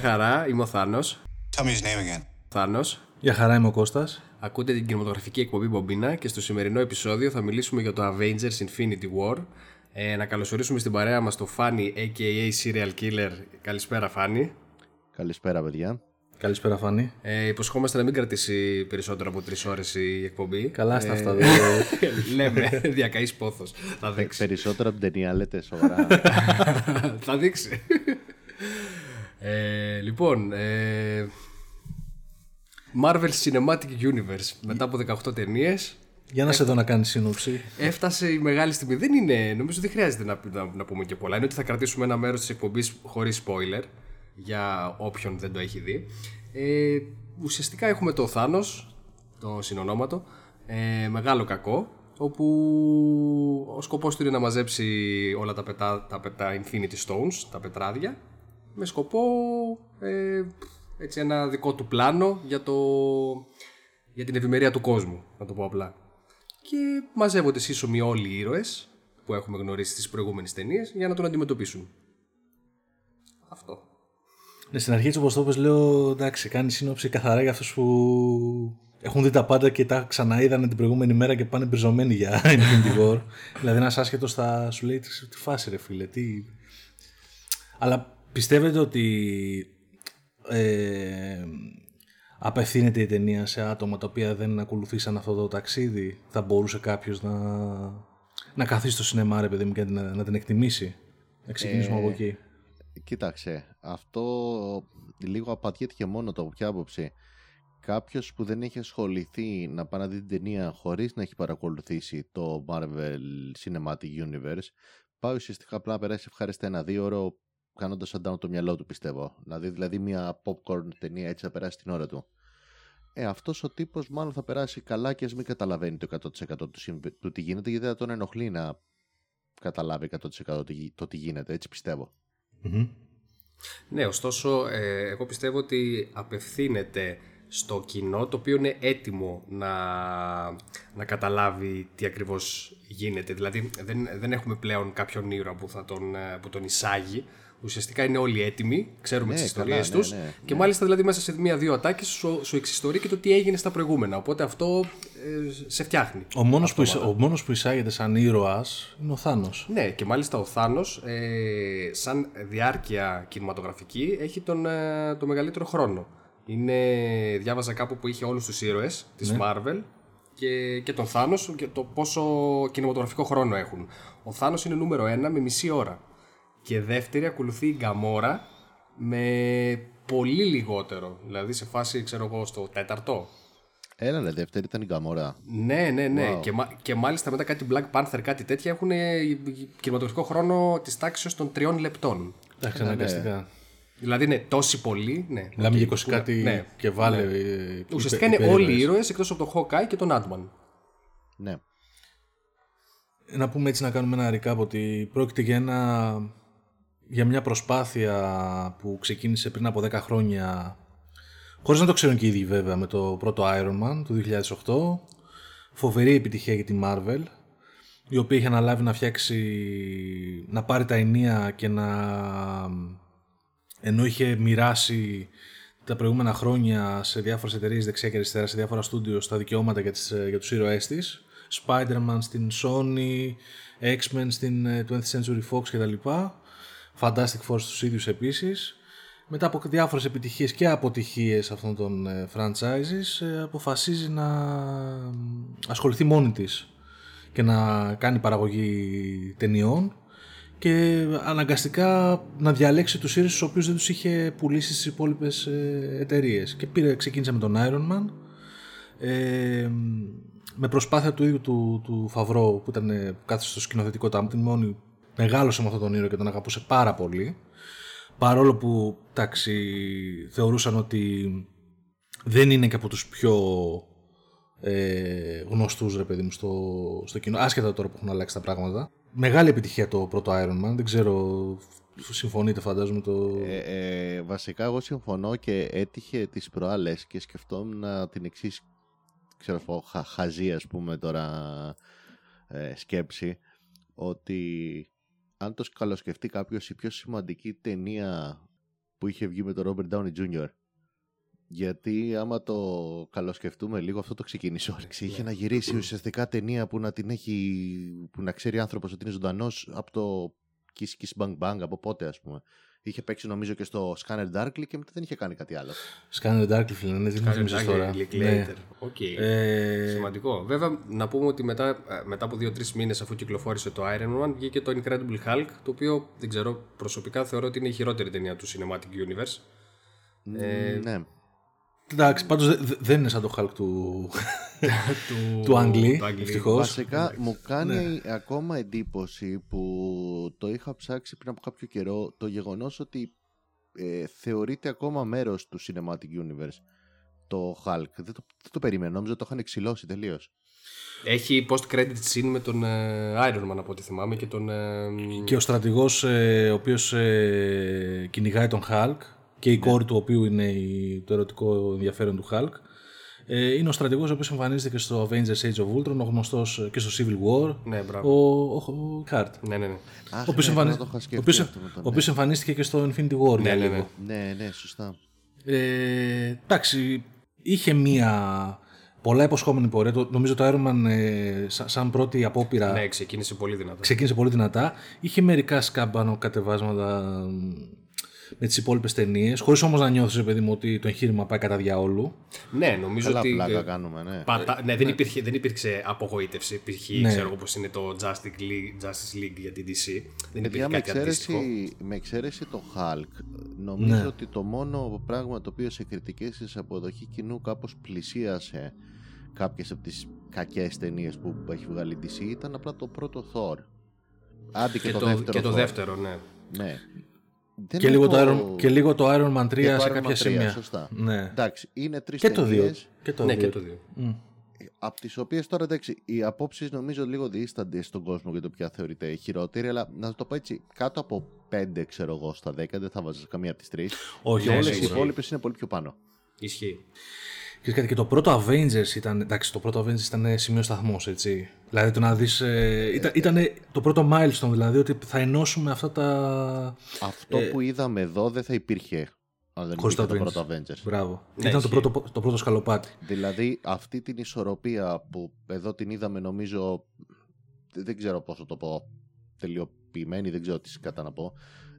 Γεια χαρά, είμαι ο Θάνος. Tell me his name again. Θάνος. Γεια χαρά, είμαι ο Κώστας. Ακούτε την κινηματογραφική εκπομπή Μπομπίνα και στο σημερινό επεισόδιο θα μιλήσουμε για το Avengers Infinity War. Ε, να καλωσορίσουμε στην παρέα μας το Fanny aka Serial Killer. Καλησπέρα Fanny. Καλησπέρα, παιδιά. Καλησπέρα, Φάνη. Ε, υποσχόμαστε να μην κρατήσει περισσότερο από τρεις ώρες η εκπομπή. Καλά στα Ε, αυτά. Λέμε, διακαείς πόθος. Θα δείξει. Περισσότερο από την ταινία, λέτε σοβαρά. θα δείξει. Ε, λοιπόν, ε, Marvel Cinematic Universe μετά από 18 ταινίες. Για να σε δω να κάνεις σύνοψη. Έφτασε η μεγάλη στιγμή. Δεν είναι, νομίζω δεν χρειάζεται να, να, να πούμε και πολλά. Είναι ότι θα κρατήσουμε ένα μέρος της εκπομπής χωρίς spoiler για όποιον δεν το έχει δει. Ε, ουσιαστικά έχουμε το Θάνος, το συνονόματο, ε, μεγάλο κακό, όπου ο σκοπός του είναι να μαζέψει όλα τα, πετά, τα, πετά Infinity Stones, τα πετράδια, με σκοπό ε, έτσι ένα δικό του πλάνο για, το, για την ευημερία του κόσμου, να το πω απλά. Και μαζεύονται σύσσωμοι όλοι οι ήρωες που έχουμε γνωρίσει στις προηγούμενες ταινίες για να τον αντιμετωπίσουν. Αυτό. Ναι, στην αρχή, έτσι όπως το είπες, λέω εντάξει, κάνει σύνοψη καθαρά για αυτούς που έχουν δει τα πάντα και τα ξαναείδανε την προηγούμενη μέρα και πάνε μπριζωμένοι για Infinity War. δηλαδή, ένας άσχετος θα σου λέει τι τι φάση, ρε φίλε, τι. Αλλά πιστεύετε ότι ε, απευθύνεται η ταινία σε άτομα τα οποία δεν ακολουθήσαν αυτό το ταξίδι, θα μπορούσε κάποιος να, να καθίσει στο σινεμά, ρε παιδί μου, και να, να την εκτιμήσει; Να ξεκινήσουμε από εκεί. Κοίταξε, αυτό λίγο απατιέται και μόνο το από ποια άποψη. Κάποιος που δεν έχει ασχοληθεί να πάει να δει την ταινία χωρίς να έχει παρακολουθήσει το Marvel Cinematic Universe, πάει ουσιαστικά απλά να περάσει ευχάριστα ένα δύο ώρο κάνοντας down το μυαλό του, πιστεύω. Να δει δηλαδή μια popcorn ταινία έτσι να περάσει την ώρα του. Ε, αυτός ο τύπος μάλλον θα περάσει καλά και ας μην καταλαβαίνει το 100% του, συμβε- του τι γίνεται, γιατί θα τον ενοχλεί να καταλάβει 100% τι- το τι γίνεται. Έτσι πιστεύω. Ναι, ωστόσο, ε, εγώ πιστεύω ότι απευθύνεται στο κοινό το οποίο είναι έτοιμο να, να καταλάβει τι ακριβώς γίνεται. Δηλαδή δεν, δεν έχουμε πλέον κάποιον ήρωα που, θα τον, ε, που τον εισάγει. Ουσιαστικά είναι όλοι έτοιμοι, ξέρουμε Ναι, τις καλά, ιστορίες ναι, τους ναι, και ναι. μάλιστα δηλαδή μέσα σε μία-δύο ατάκες σου, σου εξιστορεί και το τι έγινε στα προηγούμενα. Οπότε αυτό ε, σε φτιάχνει. Ο μόνος, που, εισ- ο μόνος που εισάγεται σαν ήρωας είναι ο Θάνος. Ναι, και μάλιστα ο Θάνος, ε, σαν διάρκεια κινηματογραφική, έχει τον, ε, το μεγαλύτερο χρόνο. Είναι, διάβαζα κάπου που είχε όλους τους ήρωες της Marvel και, και τον Θάνος και το πόσο κινηματογραφικό χρόνο έχουν. Ο Θάνος είναι νούμερο ένα με μισή ώρα. Και δεύτερη ακολουθεί η Γκαμόρα με πολύ λιγότερο. Δηλαδή σε φάση, ξέρω εγώ, στο τέταρτο. Έλα, ρε, δεύτερη ήταν η Γκαμόρα. Ναι, ναι, ναι. Wow. Και, μα- και μάλιστα μετά κάτι Black Panther, κάτι τέτοια έχουν κινηματογραφικό χρόνο της τάξης των τριών λεπτών. Εντάξει, αναγκαστικά. Δηλαδή είναι τόσοι πολλοί. Ναι, Μιλάμε Οκ, για 20 που- κάτι ναι. και βάλε. ε, Ουσιαστικά υπε- είναι υπερήρωες. όλοι οι ήρωες εκτός από τον Hawkeye και τον Ant-Man. Ναι. Να πούμε έτσι να κάνουμε ένα recap ότι πρόκειται για, ένα, για μια προσπάθεια που ξεκίνησε πριν από 10 χρόνια χωρίς να το ξέρουν και οι ίδιοι βέβαια με το πρώτο Iron Man του 2008 φοβερή επιτυχία για τη Marvel η οποία είχε αναλάβει να φτιάξει να πάρει τα ενία και να ενώ είχε μοιράσει τα προηγούμενα χρόνια σε διάφορες εταιρείες δεξιά και αριστερά, σε διάφορα στούντιο στα δικαιώματα για, τις, για τους ήρωές της. Spider-Man στην Sony, X-Men στην ε, 20th Century Fox κτλ. Fantastic Four στους ίδιους επίσης. Μετά από διάφορες επιτυχίες και αποτυχίες αυτών των ε, franchises ε, αποφασίζει να ε, ασχοληθεί μόνη της και να κάνει παραγωγή ταινιών και αναγκαστικά να διαλέξει τους ήρωες τους οποίους δεν τους είχε πουλήσει στις υπόλοιπες ε, εταιρείες. Και πήρε, ξεκίνησε με τον Iron Man ε, με προσπάθεια του ίδιου του, του Φαβρό που ήταν ε, που κάθισε στο σκηνοθετικό τάμ την μόνη μεγάλωσε με αυτόν τον ήρωα και τον αγαπούσε πάρα πολύ. Παρόλο που εντάξει, θεωρούσαν ότι δεν είναι και από τους πιο ε, γνωστούς ρε παιδί μου στο, στο κοινό άσχετα τώρα που έχουν αλλάξει τα πράγματα. Μεγάλη επιτυχία το πρώτο Iron Man. Δεν ξέρω συμφωνείτε φαντάζομαι το... Ε, ε, βασικά εγώ συμφωνώ και έτυχε τις προάλλες και σκεφτόμουν την εξής ξέρω εγώ, χα, χαζή ας πούμε τώρα ε, σκέψη ότι αν το καλοσκεφτεί κάποιος η πιο σημαντική ταινία που είχε βγει με τον Robert Downey Jr. Γιατί άμα το καλοσκεφτούμε λίγο αυτό το ξεκίνησε όρεξη. Είχε να γυρίσει ουσιαστικά ταινία που να την έχει, που να ξέρει άνθρωπος ότι είναι ζωντανός από το Kiss Kiss Bang Bang από πότε ας πούμε. Είχε παίξει νομίζω και στο Scanner Darkly και μετά δεν είχε κάνει κάτι άλλο. Scanner Darkly, φίλε, ναι, δεν θυμίζεις τώρα. Ναι. Okay. Ε... Σημαντικό. Βέβαια, να πούμε ότι μετά, ε, μετά από 2-3 μήνες αφού κυκλοφόρησε το Iron Man, βγήκε το Incredible Hulk, το οποίο δεν ξέρω, προσωπικά θεωρώ ότι είναι η χειρότερη ταινία του Cinematic Universe. Ε... Ναι. Εντάξει, πάντως δεν είναι σαν το Hulk του, του, του Αγγλί, ευτυχώς. Βασικά μου κάνει ναι. ακόμα εντύπωση που το είχα ψάξει πριν από κάποιο καιρό το γεγονός ότι ε, θεωρείται ακόμα μέρος του Cinematic Universe το Hulk. Δεν το, δεν το περίμενα, νόμιζα το είχαν εξηλώσει τελείως. Έχει post-credit scene με τον ε, Iron Man από ό,τι θυμάμαι και τον... Ε, και ο στρατηγός ε, ο οποίος ε, κυνηγάει τον Hulk και η ναι. κόρη του οποίου είναι το ερωτικό ενδιαφέρον του Hulk. Ε, είναι ο στρατηγός ο οποίος εμφανίζεται και στο Avengers Age of Ultron, ο γνωστός και στο Civil War. Ναι, μπράβο. Ο, ο, Κάρτ. Ναι, ναι, ναι. ο οποίος εμφανίστηκε και στο Infinity War. Ναι, ναι, ναι. ναι, ναι, σωστά. Ε, εντάξει, είχε μία πολλά υποσχόμενη πορεία. Το, νομίζω το Iron Man ε, σαν, πρώτη απόπειρα. Ναι, ξεκίνησε πολύ δυνατά. Ξεκίνησε πολύ δυνατά. Είχε μερικά σκάμπανο κατεβάσματα με τις υπόλοιπες ταινίες, χωρίς όμως να νιώθεις, παιδί μου, ότι το εγχείρημα πάει κατά διαόλου. Ναι, νομίζω Καλά ότι. πλάκα κάνουμε, ναι. Πατα... ναι, δεν, ναι. Υπήρχε, δεν υπήρξε απογοήτευση. Υπήρχε, ναι. ξέρω όπω είναι το Justice League, Justice League για την DC. Δεν υπήρχε με κάτι εξαίρεση, αντίστοιχο. Με εξαίρεση το Hulk, νομίζω ναι. ότι το μόνο πράγμα το οποίο σε κριτικές της αποδοχή κοινού κάπως πλησίασε κάποιες από τις κακές ταινίες που έχει βγάλει η DC ήταν απλά το πρώτο Thor. Άντε και, και, το, το, δεύτερο. Και το δεύτερο, ναι. Ναι και, λίγο το... Iron, και λίγο το Iron Man 3 σε Iron κάποια 3, σημεία. Σωστά. Ναι. Εντάξει, είναι τρεις και, το δύο. και το 2. Ναι, και το 2. Mm. Από τις οποίες τώρα εντάξει, οι απόψεις νομίζω λίγο διήστανται στον κόσμο για το ποια θεωρείται χειρότερη, αλλά να το πω έτσι, κάτω από 5 ξέρω εγώ στα 10 δεν θα βάζω καμία από τις τρεις. Όχι, και όλε οι υπόλοιπες είναι πολύ πιο πάνω. Ισχύει. Και, και το πρώτο Avengers ήταν. Εντάξει, το πρώτο Avengers ήταν σημείο σταθμός, έτσι. Δηλαδή το να δεις. Ε, ήταν, ήταν το πρώτο milestone, δηλαδή ότι θα ενώσουμε αυτά τα. Αυτό ε, που είδαμε εδώ δεν θα υπήρχε αν δεν υπήρχε το πρώτο Avengers. Μπράβο. Ναι, ήταν το πρώτο, το πρώτο σκαλοπάτι. Δηλαδή αυτή την ισορροπία που εδώ την είδαμε νομίζω. Δεν ξέρω πώ το πω. Τελειοποιημένη, δεν ξέρω τι κατά να πω.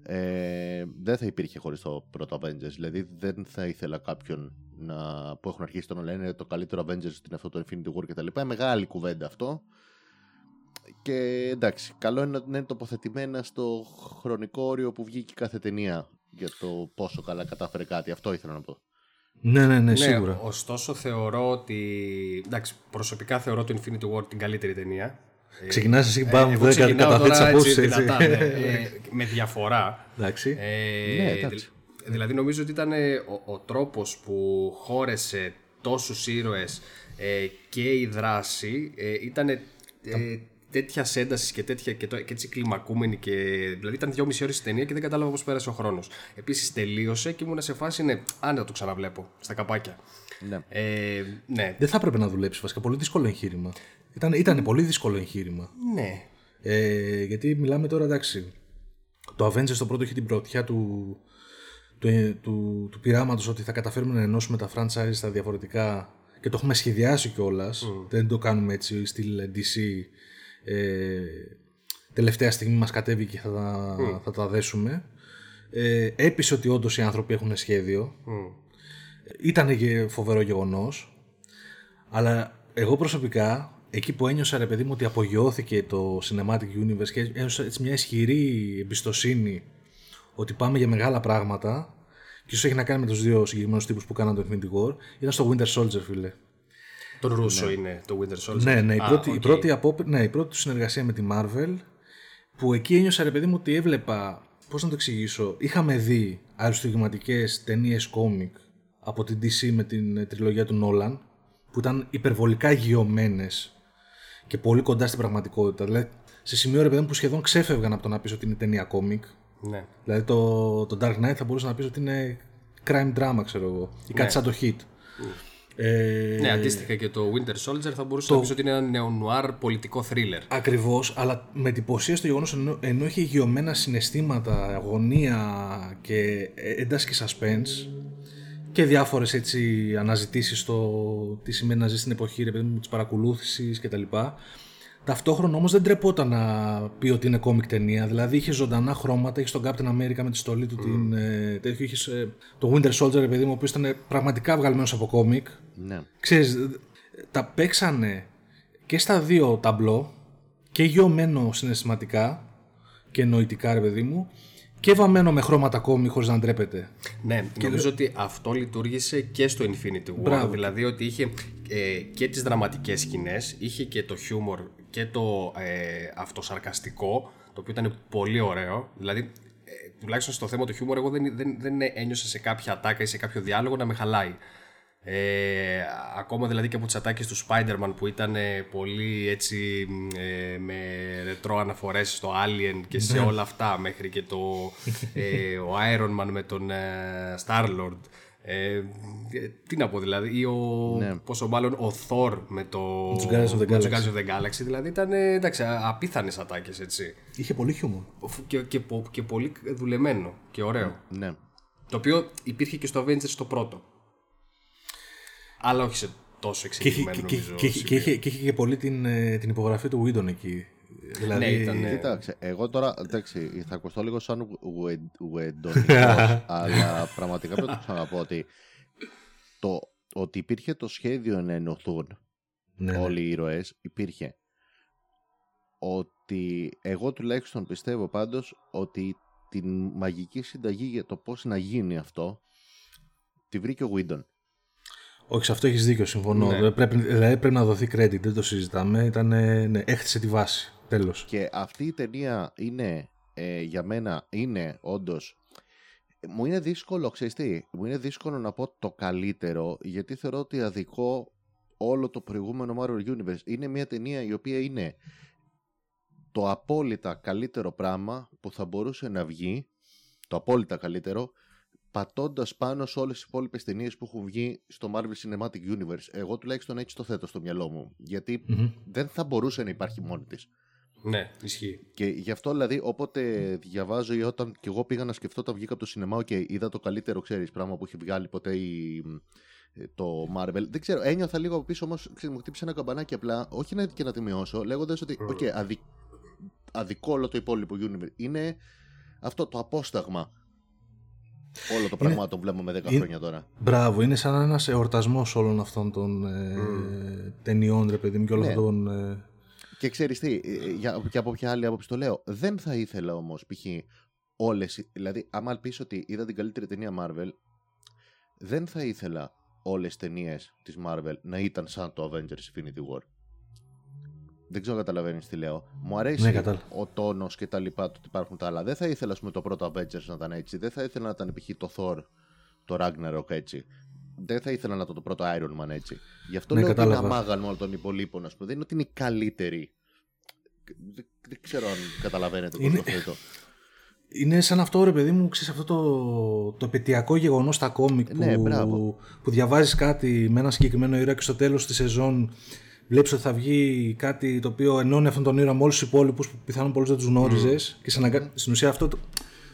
Ε, δεν θα υπήρχε χωρίς το πρώτο Avengers. Δηλαδή δεν θα ήθελα κάποιον να, που έχουν αρχίσει το να λένε το καλύτερο Avengers είναι αυτό το Infinity War κτλ. Μεγάλη κουβέντα αυτό. Και εντάξει, καλό είναι να είναι τοποθετημένα στο χρονικό όριο που βγήκε κάθε ταινία για το πόσο καλά κατάφερε κάτι. Αυτό ήθελα να πω. Ναι, ναι, ναι, σίγουρα. Ναι, ωστόσο θεωρώ ότι. Εντάξει, προσωπικά θεωρώ το Infinity War την καλύτερη ταινία. Ξεκινάς εσύ πάμε που δεν καταθέτεις δυνατά, ναι, ε, με διαφορά. Εντάξει. Ε, ναι, εντάξει. Δηλαδή νομίζω ότι ήταν ε, ο, ο τρόπος που χώρεσε τόσους ήρωες ε, και η δράση ε, ήταν ε, τέτοια έντασης και, τέτοια, και, το, και έτσι κλιμακούμενη. Και, δηλαδή ήταν δυόμιση ώρες η ταινία και δεν κατάλαβα πώς πέρασε ο χρόνος. Επίσης τελείωσε και ήμουν σε φάση ναι, αν το ξαναβλέπω στα καπάκια. Ναι. Ε, ναι. Δεν θα έπρεπε να δουλέψεις βασικά. Πολύ δύσκολο εγχείρημα. Ήταν, ήταν πολύ δύσκολο εγχείρημα. Ναι. Ε, γιατί μιλάμε τώρα εντάξει. Το Avengers το πρώτο έχει την πρωτιά του, του, του, του πειράματος ότι θα καταφέρουμε να ενώσουμε τα franchise στα διαφορετικά και το έχουμε σχεδιάσει κιόλας. Mm. Δεν το κάνουμε έτσι στυλ DC. Ε, τελευταία στιγμή μας κατέβηκε και θα τα, mm. θα τα δέσουμε. Ε, έπεισε ότι όντως οι άνθρωποι έχουν σχέδιο. Mm. Ήταν και φοβερό γεγονός. Αλλά εγώ προσωπικά, εκεί που ένιωσα ρε παιδί μου ότι απογειώθηκε το Cinematic Universe και ένιωσα έτσι μια ισχυρή εμπιστοσύνη ότι πάμε για μεγάλα πράγματα και ίσως έχει να κάνει με τους δύο συγκεκριμένους τύπους που κάναν το Infinity War, ήταν στο Winter Soldier, φίλε. Τον Ρούσο ναι. είναι το Winter Soldier. Ναι, ναι, η, πρώτη, η, πρώτη ναι, η πρώτη του συνεργασία με τη Marvel, που εκεί ένιωσα ρε παιδί μου ότι έβλεπα, πώς να το εξηγήσω, είχαμε δει αριστογηματικέ ταινίες κόμικ από την DC με την τριλογία του Νόλαν, που ήταν υπερβολικά γιωμένε και πολύ κοντά στην πραγματικότητα. Δηλαδή, σε σημείο ρε παιδί μου που σχεδόν ξέφευγαν από το να πεις ότι είναι ταινία κόμικ. Ναι. Δηλαδή το, το Dark Knight θα μπορούσε να πεις ότι είναι crime drama, ξέρω εγώ. Ή κάτι ναι. σαν το hit. Ε, Ναι, αντίστοιχα και το Winter Soldier θα μπορούσε να πεις ότι είναι ένα νεονουάρ πολιτικό thriller. Ακριβώς, αλλά με εντυπωσία στο γεγονός ενώ, ενώ είχε γιωμένα συναισθήματα, αγωνία και ένταση και suspense και διάφορες έτσι αναζητήσεις στο τι σημαίνει να ζεις στην εποχή ρε παιδί μου, της παρακολούθησης κτλ. Ταυτόχρονα όμως δεν τρεπόταν να πει ότι είναι κόμικ ταινία. Δηλαδή είχε ζωντανά χρώματα, είχε τον Captain America με τη στολή του την. Ε, τέτοιο, είχε ε, το Winter Soldier, ρε παιδί μου, ο οποίος ήταν πραγματικά βγαλμένος από κόμικ. Ναι. Ξέρεις, τα παίξανε και στα δύο ταμπλό και γιωμένο συναισθηματικά και νοητικά ρε παιδί μου και βαμμένο με χρώματα ακόμη χωρίς να ντρέπεται. Ναι, και νομίζω ότι αυτό λειτουργήσε και στο Infinity War. Μπράβο. Δηλαδή ότι είχε ε, και τις δραματικές σκηνές, είχε και το χιούμορ και το ε, αυτοσαρκαστικό, το οποίο ήταν πολύ ωραίο. Δηλαδή, ε, τουλάχιστον στο θέμα του χιούμορ, εγώ δεν, δεν, δεν ένιωσα σε κάποια ατάκα ή σε κάποιο διάλογο να με χαλάει. Ε, ακόμα δηλαδή και από τις ατάκες του Spider-Man που ήταν ε, πολύ έτσι ε, με ρετρό αναφορές στο Alien και σε όλα αυτά μέχρι και το ε, ο Iron Man με τον ε, Star-Lord ε, ε, τι να πω δηλαδή ή ο, πόσο μάλλον ο Thor με το Τους Guardians of the με τους Galaxy. Guardians of the Galaxy δηλαδή ήταν ε, εντάξει, α- απίθανες ατάκες έτσι Είχε πολύ χιούμορ. και, και, πο- και πολύ δουλεμένο και ωραίο ναι. το οποίο υπήρχε και στο Avengers το πρώτο. Αλλά όχι σε τόσο Και είχε, εξελιγμένο και, νομίζω. και, και, και, είχε, και είχε και πολύ την, ε, την υπογραφή του Whedon εκεί. Δηλαδή, Ναι, ήταν, ε, Κοίταξε, εγώ τώρα εντάξει, θα ακουστώ λίγο σαν ουεντονικός, αλλά πραγματικά πρέπει να το ξαναπώ ότι το ότι υπήρχε το σχέδιο να ενωθούν ναι, ναι. όλοι οι ήρωες υπήρχε. Ότι εγώ τουλάχιστον πιστεύω πάντως ότι την μαγική συνταγή για το πώς να γίνει αυτό τη βρήκε ο Βίντον. Όχι, σε αυτό έχεις δίκιο, συμφωνώ. Ναι. Δηλαδή, πρέπει, δηλαδή πρέπει να δοθεί credit, δεν το συζητάμε. Ήταν, ναι, έχτισε τη βάση. Τέλος. Και αυτή η ταινία είναι ε, για μένα είναι όντως μου είναι δύσκολο, ξέρεις τι, μου είναι δύσκολο να πω το καλύτερο γιατί θεωρώ ότι αδικό όλο το προηγούμενο Marvel Universe είναι μια ταινία η οποία είναι το απόλυτα καλύτερο πράγμα που θα μπορούσε να βγει το απόλυτα καλύτερο πατώντας πάνω σε όλες τις υπόλοιπες ταινίες που έχουν βγει στο Marvel Cinematic Universe εγώ τουλάχιστον έτσι το θέτω στο μυαλό μου γιατί δεν θα μπορούσε να υπάρχει μόνη της Ναι, ισχύει. και γι' αυτό δηλαδή όποτε διαβάζω ή όταν και εγώ πήγα να σκεφτώ όταν βγήκα από το σινεμά και είδα το καλύτερο ξέρεις πράγμα που έχει βγάλει ποτέ η, το Marvel. Δεν ξέρω, ένιωθα λίγο από πίσω όμως ξέρεις, μου χτύπησε ένα καμπανάκι απλά, όχι να, και να τη μειώσω, λέγοντας ότι οκ, αδι, αδικό όλο το υπόλοιπο universe. Είναι αυτό το απόσταγμα όλο το πραγμάτων που βλέπουμε 10 είναι- χρόνια τώρα. Μπράβο, είναι σαν ένα εορτασμός όλων αυτών των ε, ταινιών, ρε παιδί μου, και όλων Ναι. αυτών. Ε, Και ξέρεις τι, ε, για, και από ποια άλλη άποψη το λέω, δεν θα ήθελα όμως π.χ. όλες, οι- δηλαδή άμα πεις ότι είδα την καλύτερη ταινία Marvel, δεν θα ήθελα όλες τις ταινίες της Marvel να ήταν σαν το Avengers Infinity War. Δεν ξέρω αν καταλαβαίνεις τι λέω. Μου αρέσει Ναι, κατάλαβα. ο τόνος και τα λοιπά, το ότι υπάρχουν τα άλλα. Δεν θα ήθελα, ας πούμε, το πρώτο Avengers να ήταν έτσι. Δεν θα ήθελα να ήταν π.χ. το Thor, το Ragnarok έτσι. Δεν θα ήθελα να ήταν το πρώτο Iron Man έτσι. Γι' αυτό Ναι, λέω ότι είναι κατάλαβα. αμάγαλμα όλων των υπολείπων, ας πούμε. Δεν είναι ότι είναι η καλύτερη. Δεν, δεν ξέρω αν καταλαβαίνετε πώς Είναι- το θέτω. είναι σαν αυτό, ρε παιδί μου, ξέρεις, αυτό το, το επαιτειακό γεγονός στα κόμικ Ναι, που, μπράβο. που διαβάζεις κάτι με ένα συγκεκριμένο ήρωα και στο τέλος της σεζόν βλέπεις ότι θα βγει κάτι το οποίο ενώνει αυτόν τον ήρωα με όλους τους υπόλοιπους που πιθανόν πολλούς δεν τους γνώριζες. Και σε αναγκα... στην ουσία αυτό. Το...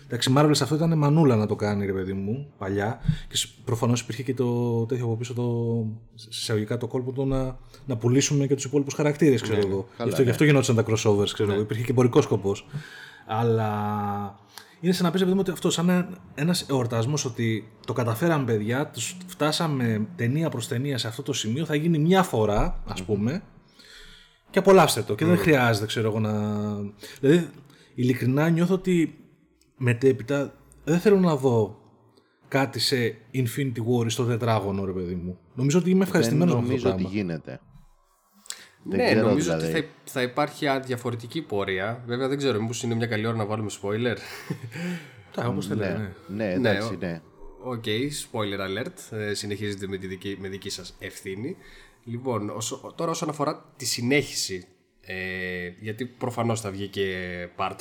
Εντάξει, η Marvel σε αυτό ήταν μανούλα να το κάνει, ρε παιδί μου, παλιά. Και προφανώς υπήρχε και το τέτοιο από πίσω, το, σε εισαγωγικά το κόλπο του να, να πουλήσουμε και τους υπόλοιπους χαρακτήρες, ξέρω εγώ. καλά, γι, αυτό, ναι. γι' αυτό γινόταν τα crossovers, ξέρω εγώ. Υπήρχε και εμπορικό σκοπός. Αλλά είναι σαν να πεις, παιδί μου, ότι αυτό σαν ένα εορτασμός ότι το καταφέραμε, παιδιά, τους φτάσαμε ταινία προς ταινία σε αυτό το σημείο, θα γίνει μια φορά, ας πούμε, και απολαύστε το. Και δεν χρειάζεται, ξέρω εγώ, να. Δηλαδή, ειλικρινά νιώθω ότι μετέπειτα δεν θέλω να δω κάτι σε Infinity War ή στο τετράγωνο, ρε παιδί μου. Νομίζω ότι είμαι Δεν ευχαριστημένος με αυτό το νομίζω ότι πράγμα. γίνεται. Δεν Ναι, ξέρω, νομίζω δηλαδή. ότι θα, θα υπάρχει α- διαφορετική πορεία. Βέβαια δεν ξέρω, μήπως είναι μια καλή ώρα να βάλουμε spoiler. Τα, όπως θέλετε, ναι. Ναι, ναι, εντάξει, ο- ναι. OK, spoiler alert. Ε, συνεχίζετε με, τη δική, με δική σας ευθύνη. Λοιπόν, όσο, τώρα όσον αφορά τη συνέχιση, ε, γιατί προφανώς θα βγει και part 2,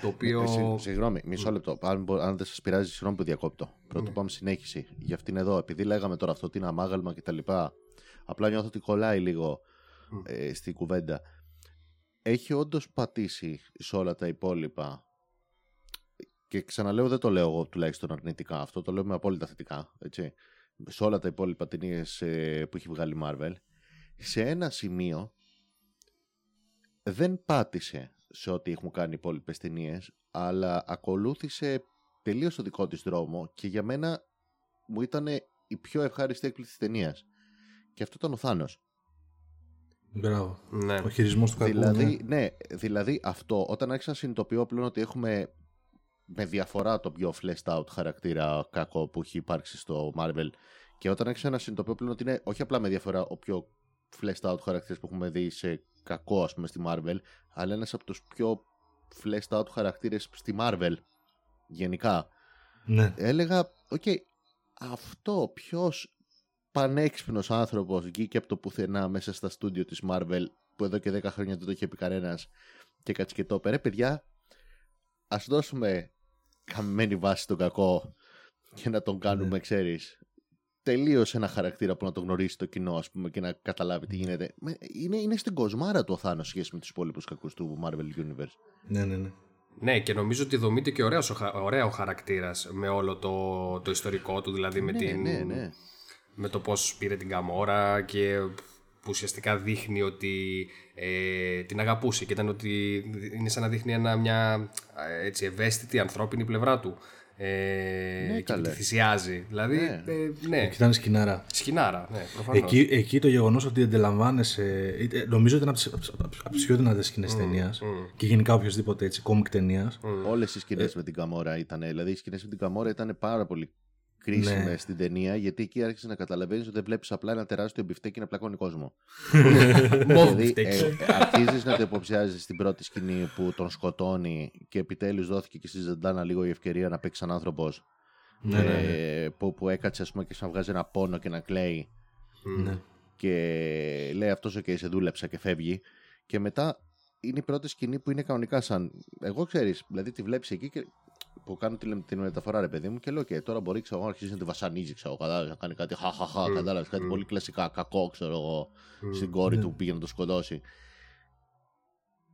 το οποίο... Ε, συ- Συγγνώμη, μισό λεπτό. Αν, μπο- αν δεν σας πειράζει, συγγνώμη που διακόπτω. Πρώτο πάμε συνέχιση. Για αυτήν εδώ, επειδή λέγαμε τώρα αυτό ότι είναι αμάγαλμα κτλ. Απλά νιώθω ότι κολλάει λίγο ε, στην κουβέντα. Έχει όντως πατήσει σε όλα τα υπόλοιπα και ξαναλέω δεν το λέω εγώ τουλάχιστον αρνητικά αυτό, το λέω με απόλυτα θετικά, έτσι. Σε όλα τα υπόλοιπα ταινίες ε, που έχει βγάλει Marvel. Σε ένα σημείο δεν πάτησε σε ό,τι έχουν κάνει οι υπόλοιπες ταινίες, αλλά ακολούθησε τελείως το δικό της δρόμο και για μένα μου ήταν η πιο ευχάριστη έκπληξη της ταινίας. Και αυτό ήταν ο Θάνος. Μπράβο. Ναι. Ο χειρισμός του κακού. Δηλαδή, ναι, δηλαδή αυτό, όταν άρχισα να συνειδητοποιώ πλέον ότι έχουμε με διαφορά το πιο fleshed out χαρακτήρα κακό που έχει υπάρξει στο Marvel και όταν άρχισα να συνειδητοποιώ πλέον ότι είναι όχι απλά με διαφορά ο πιο fleshed out χαρακτήρας που έχουμε δει σε κακό ας πούμε στη Marvel αλλά ένας από τους πιο fleshed out χαρακτήρες στη Marvel γενικά Ναι. έλεγα οκ αυτό ποιος πανέξυπνος άνθρωπος βγήκε από το πουθενά μέσα στα στούντιο της Marvel που εδώ και 10 χρόνια δεν το είχε πει κανένας και κάτσε και το είπε «Ρε, παιδιά ας δώσουμε καμμένη βάση στον κακό και να τον κάνουμε, Ναι. ξέρεις, τελείως ένα χαρακτήρα που να τον γνωρίσει το κοινό, ας πούμε, και να καταλάβει τι γίνεται. Με- Είναι, είναι στην κοσμάρα του ο Θάνος σχέση με τους υπόλοιπους κακούς του Marvel Universe. ναι, ναι, ναι. Ναι, και νομίζω ότι δομείται και ωραίος, ο χα- ωραία ο χαρακτήρας με όλο το, το ιστορικό του, δηλαδή με, ναι, την, ναι, ναι. Με το πώς πήρε την Καμόρα και που ουσιαστικά δείχνει ότι ε, την αγαπούσε και ήταν ότι είναι σαν να δείχνει ένα, μια ε, έτσι, ευαίσθητη ανθρώπινη πλευρά του ε, Ναι, και που καλέ. τη θυσιάζει. Δηλαδή, Ναι. ε, ναι, Εκεί ήταν σκηνάρα. σκηνάρα, ναι, προφανώς. Εκεί, εκεί το γεγονός ότι αντιλαμβάνεσαι. ε, Νομίζω ότι είναι από τις πιο δυνατές σκηνές ταινίας και γενικά οποιοδήποτε έτσι κόμικ ταινίας. Όλες οι Ε, σκηνές με την Καμόρα ήταν, δηλαδή οι σκηνές με την Καμόρα ήταν πάρα πολύ κρίσιμες Ναι. στην ταινία γιατί εκεί άρχισες να καταλαβαίνεις ότι δεν βλέπεις απλά ένα τεράστιο μπιφτέκι να πλακώνει κόσμο. Μοβ δηλαδή φταίει. ε, αρχίζεις να το υποψιάζεις στην πρώτη σκηνή που τον σκοτώνει και επιτέλους δόθηκε και στη Ζεντάνα λίγο η ευκαιρία να παίξει σαν άνθρωπος Ναι, ναι, ε, που, που έκατσε ας πούμε και σαν βγάζει ένα πόνο και να κλαίει ναι. και λέει αυτός ok σε δούλεψα και φεύγει και μετά είναι η πρώτη σκηνή που είναι κανονικά σαν εγώ ξέρεις δηλαδή τη βλέπεις εκεί και που κάνω την, την μεταφορά ρε παιδί μου και λέω και τώρα μπορεί ξέρω, εγώ, να αρχίσει να τη βασανίζει ξέρω, κατάλαβες, να κάνει κάτι χαχαχα Μμ, κατάλαβες κάτι μμ. πολύ κλασικά κακό ξέρω εγώ στην κόρη Ναι. του που πήγε να το σκοτώσει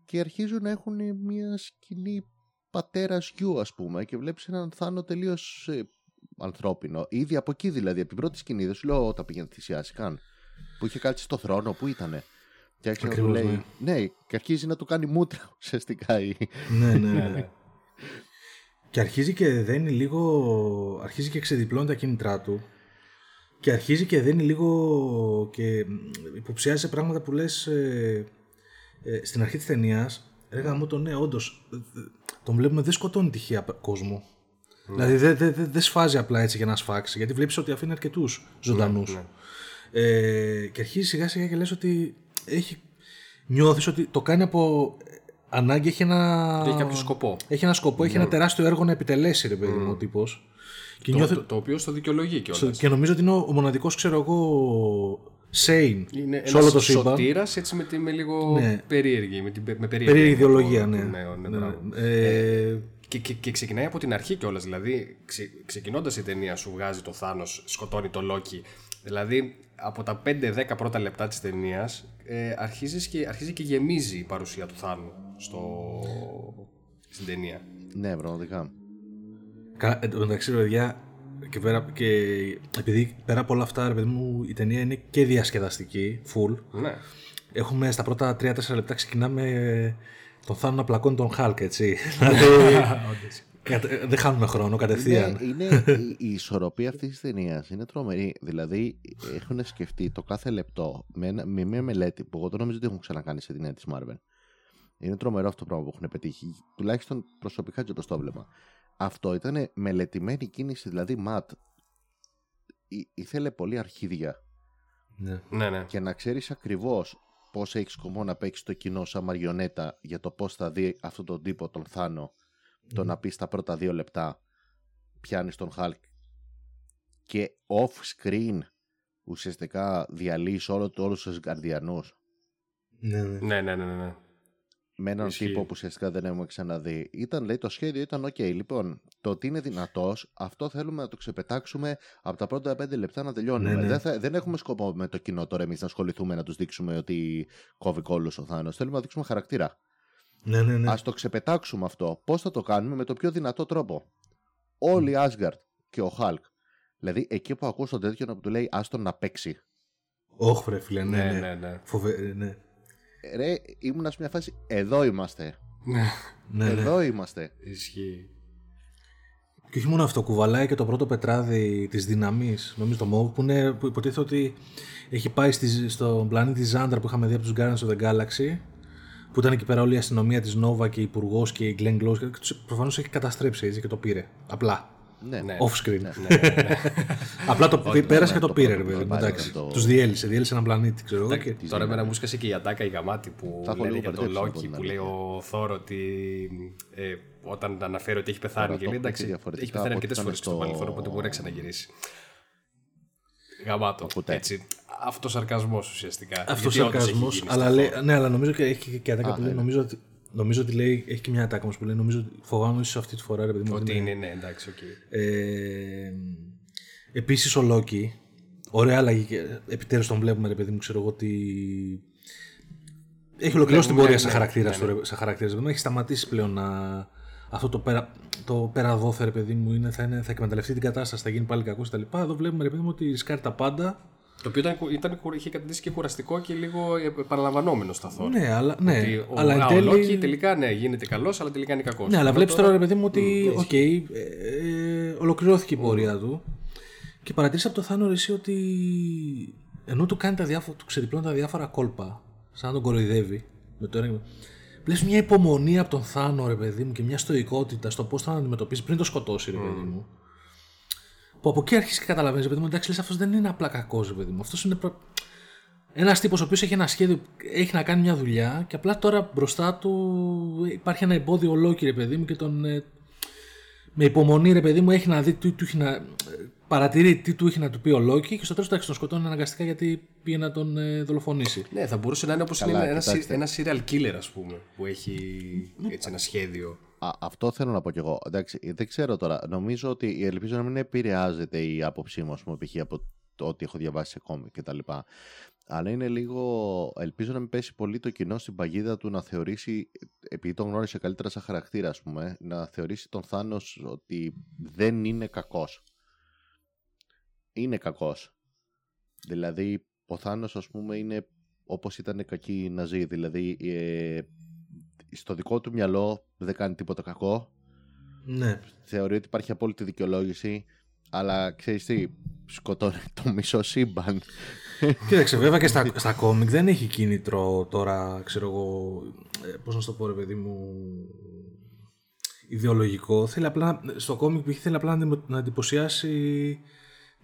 και αρχίζουν να έχουν μια σκηνή πατέρας γιου ας πούμε και βλέπεις έναν Θάνο τελείως ε, ανθρώπινο ήδη από εκεί δηλαδή από την πρώτη σκηνή δεν σου λέω όταν πήγε να θυσιάσει καν που είχε κάτσει στο θρόνο που ήτανε και άρχισε να του Ακριβώς, λέει ναι. και αρχίζει να του κάνει μούτρα ουσιαστικά η... ναι, ναι, Ναι, ναι. ναι. Και αρχίζει και δένει λίγο. Αρχίζει και ξεδιπλώνει τα κίνητρά του. Και αρχίζει και δένει λίγο. και μ, υποψιάζει σε πράγματα που λες. Ε, ε, στην αρχή της ταινίας. Έλεγα μου το ναι, όντως. Τον βλέπουμε δεν σκοτώνει τυχαία π- κόσμο. Δηλαδή δεν δεν- δεν- δεν σφάζει απλά έτσι για να σφάξει. Γιατί βλέπεις ότι αφήνει αρκετούς ζωντανούς. ναι. Ε, και αρχίζει σιγά σιγά και λες ότι έχει, νιώθεις ότι το κάνει από ανάγκη, έχει ένα, Και έχει κάποιο σκοπό. έχει ένα σκοπό, έχει ένα τεράστιο έργο να επιτελέσει, ρε παιδί μου, ο τύπος. Και, Το, νιώθει- το, το οποίο στο δικαιολογεί κιόλας. και νομίζω ότι είναι ο, ο μοναδικός, ξέρω εγώ, sane Είναι σε όλο το ένας σύμπαν. σωτήρας έτσι με, τη, με λίγο Ναι. περίεργη, με, την, με περίεργη, Περίεργη ιδεολογία, ναι. Ναι, ναι, Ναι, μπράβο. ναι. Ε, Και, και, και ξεκινάει από την αρχή κιόλας. Δηλαδή, ξε, ξεκινώντας η ταινία, σου βγάζει το Θάνος, σκοτώνει το Λόκι. Δηλαδή, από τα 5-10 πρώτα λεπτά της ταινίας, ε, αρχίζεις και, αρχίζει και γεμίζει η παρουσία του Θάνου στο, στην ταινία. ναι πραγματικά κα- εν τω μεταξύ, ρε παιδιά, και, πέρα, και επειδή πέρα από όλα αυτά, ρε παιδί μου, η ταινία είναι και διασκεδαστική, full. Ναι. Έχουμε στα πρώτα 3-4 λεπτά ξεκινάμε τον Θάνο να πλακώνει τον Χάλκ, έτσι. δηλαδή, κατε- δεν χάνουμε χρόνο κατευθείαν. Είναι, είναι η, η ισορροπία αυτής της ταινίας είναι τρομερή. Δηλαδή, έχουν σκεφτεί το κάθε λεπτό με, ένα- με μια μελέτη που εγώ το νομίζω ότι έχουν ξανακάνει σε ταινία της Marvel. Είναι τρομερό αυτό το πράγμα που έχουν πετύχει. Τουλάχιστον προσωπικά και το έβλεπα. Αυτό ήταν μελετημένη κίνηση, δηλαδή ματ. Ή- Ήθελε πολύ αρχίδια Ναι. Ναι, ναι. και να ξέρεις ακριβώς πώς έχεις σκοπό να παίξεις το κοινό σαν μαριονέτα για το πώς θα δει αυτόν τον τύπο, τον Θάνο, το να πεις στα πρώτα δύο λεπτά πιάνεις τον Χάλκ και off screen ουσιαστικά διαλύεις όλο, όλους τους Γκαρδιανούς. Ναι, ναι. Ναι, ναι, ναι, ναι. Με έναν Ισχύει. τύπο που ουσιαστικά δεν έχουμε ξαναδεί. Ήταν, λέει, το σχέδιο ήταν ok. Λοιπόν, το ότι είναι δυνατός, αυτό θέλουμε να το ξεπετάξουμε από τα πρώτα πέντε λεπτά να τελειώνουμε. Ναι, ναι. Δεν, θα, δεν έχουμε σκοπό με το κοινό τώρα εμείς να ασχοληθούμε να τους δείξουμε ότι κόβει κόλλος ο Θάνος. Θέλουμε να δείξουμε χαρακτήρα. Ναι, ναι, ναι. Α το ξεπετάξουμε αυτό. Πώς θα το κάνουμε με το πιο δυνατό τρόπο. Όλοι οι Asgard και ο Hulk. Δηλαδή, εκεί που ακούς τον τέτοιο που του λέει Άστον να παίξει. Όχι, βρε φίλε, ναι, Ναι, ναι. ναι, ναι. Φοβε... ναι. Ρε, ήμουν σε μια φάση. Εδώ είμαστε. Ναι, Ναι, ναι. Εδώ είμαστε. ισχύει. Και όχι μόνο αυτό, κουβαλάει και το πρώτο πετράδι της δύναμη, νομίζω το MOV, που, είναι, που υποτίθεται ότι έχει πάει στη, στον πλανήτη Ζάντρα που είχαμε δει από τους Guardians of the Galaxy, που ήταν εκεί πέρα όλη η αστυνομία της Nova και η υπουργός και η Glenn Close. Προφανώς έχει καταστρέψει έτσι και το πήρε. Απλά. Ναι, Ναι. Off screen. Ναι, ναι, ναι. Απλά το πέρασε και το το πήρε, πρώτο ρε παιδί μου. που θα Εντάξει. πάρει, το- Τους διέλυσε, διέλυσε έναν πλανήτη, ξέρω εγώ. και- Τώρα εμένα μου σκάσε και η Ατάκα η Γαμάτη που Θα έχω λένε λίγο για τον μπερδέψει, Λόκη από που την λέει αλήθεια. ο Θόρ ότι ε, όταν αναφέρει ότι έχει πεθάνει Τώρα και το λέει έχω εντάξει πει διαφορετικά έχει πεθάνει από ό,τι αρκετές ήταν φορές στο στο- παρελθόν οπότε μπορεί να ξαναγυρίσει. Γαμάτο. Ακούτε. Έτσι. Αυτό σαρκασμό ουσιαστικά. Αυτό ο Γιατί όντως έχει σαρκασμό. γίνει Αλλά στο λέει, Thor. ναι, αλλά νομίζω και έχει και ατάκα Α, που λέει. ναι. Νομίζω ότι, νομίζω ότι λέει, έχει και μια ατάκα όμως που λέει. Νομίζω ότι φοβάμαι ίσως αυτή τη φορά, ρε παιδί μου. Ότι δεν είναι, ναι, εντάξει, οκ. Ε, Επίσης ο Loki. Ωραία αλλαγή. και Επιτέλους τον βλέπουμε, ρε παιδί μου, ξέρω εγώ ότι. Έχει ολοκληρώσει την Βλέπουμε, πορεία ναι, σε ναι, χαρακτήρα ναι, του, ρε- σε χαρακτήρες, ρε παιδί μου. Έχει σταματήσει πλέον να. Αυτό το πέρα, το πέρα δώθε, ρε παιδί μου, είναι, θα, είναι, θα εκμεταλλευτεί την κατάσταση, θα γίνει πάλι κακός κτλ. Εδώ βλέπουμε, ρε παιδί μου, ότι ρισκάρει τα πάντα. Το οποίο ήταν, ήταν, είχε καταντήσει και κουραστικό και λίγο επαναλαμβανόμενο στο Thor. Ναι, αλλά, ναι, Ότι ο, αλλά εν α, ο τέλει- Λόκη τελικά ναι, γίνεται καλός, αλλά τελικά είναι κακός. Ναι, αλλά βλέπεις τώρα, ρε παιδί μου, ότι οκ, ε, ε, ολοκληρώθηκε η πορεία του. Και παρατήρησα από το Θάνο εσύ ότι ενώ του κάνει τα διάφορα, του ξεδιπλώνει τα διάφορα κόλπα, σαν να τον κοροϊδεύει με το έργο. Βλέπεις μια υπομονή από τον Θάνο, ρε παιδί μου, και μια στωικότητα στο πώς θα τον αντιμετωπίσει πριν το σκοτώσει, ρε παιδί μου. Που από εκεί αρχίζει και καταλαβαίνεις, ρε παιδί μου, εντάξει, λες αυτός δεν είναι απλά κακός, ρε παιδί μου. Αυτός είναι. Προ... Ένας τύπος ο οποίος έχει ένα σχέδιο, έχει να κάνει μια δουλειά και απλά τώρα μπροστά του υπάρχει ένα εμπόδιο ολόκληρο, ρε παιδί μου, και τον. ε, με υπομονή, ρε παιδί μου, έχει να δει τι του έχει να. Παρατηρεί τι του έχει να του πει ο Λόκη και στο τέλος τον σκοτώνει αναγκαστικά γιατί πήγε να τον ε, δολοφονήσει. Ναι, θα μπορούσε να είναι όπως Καλά, είναι ένα, κοιτάξτε. ένα serial killer, ας πούμε, που έχει έτσι ένα σχέδιο. Α, αυτό θέλω να πω κι εγώ. Εντάξει, δεν ξέρω τώρα. Νομίζω ότι ελπίζω να μην επηρεάζεται η άποψή μου, ας πούμε, π.χ. από το ότι έχω διαβάσει σε κόμικ κτλ. Αλλά είναι λίγο. Ελπίζω να μην πέσει πολύ το κοινό στην παγίδα του να θεωρήσει, επειδή τον γνώρισε καλύτερα σαν χαρακτήρα, ας πούμε, να θεωρήσει τον Θάνος ότι δεν είναι κακός. Είναι κακός. Δηλαδή, ο Θάνος, ας πούμε, είναι όπως ήταν κακοί οι Ναζί. Δηλαδή, ε, στο δικό του μυαλό δεν κάνει τίποτα κακό. Ναι. Θεωρεί ότι υπάρχει απόλυτη δικαιολόγηση. Αλλά ξέρεις τι, σκοτώνει το μισό σύμπαν. Κοίταξε, βέβαια και στα, στα κόμικ δεν έχει κίνητρο τώρα, ξέρω εγώ, ε, πώς να σου το πω ρε παιδί μου, ιδεολογικό. Θέλει απλά, στο κόμικ π.χ. θέλει απλά να, εντυπω- να εντυπωσιάσει